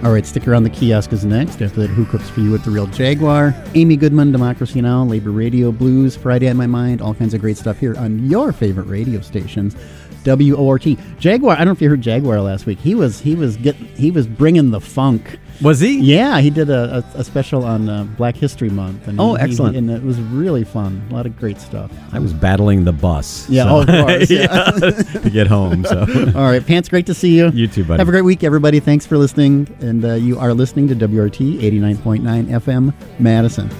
All right, stick around. The kiosk is next. After that, Who Cooks for You at the Real Jaguar? Amy Goodman, Democracy Now!, Labor Radio, Blues, Friday on My Mind, all kinds of great stuff here on your favorite radio stations. WORT. Jaguar. I don't know if you heard Jaguar last week. He was he was getting he was bringing the funk. Was he? Yeah, he did a, a, a special on uh, Black History Month. And Oh, he- excellent. and it was really fun. A lot of great stuff. I was battling the bus. Yeah, so- oh, of course, yeah. to get home. So All right, Pants, great to see you. You too, buddy. Have a great week, everybody. Thanks for listening. And uh, you are listening to WORT 89.9 FM, Madison.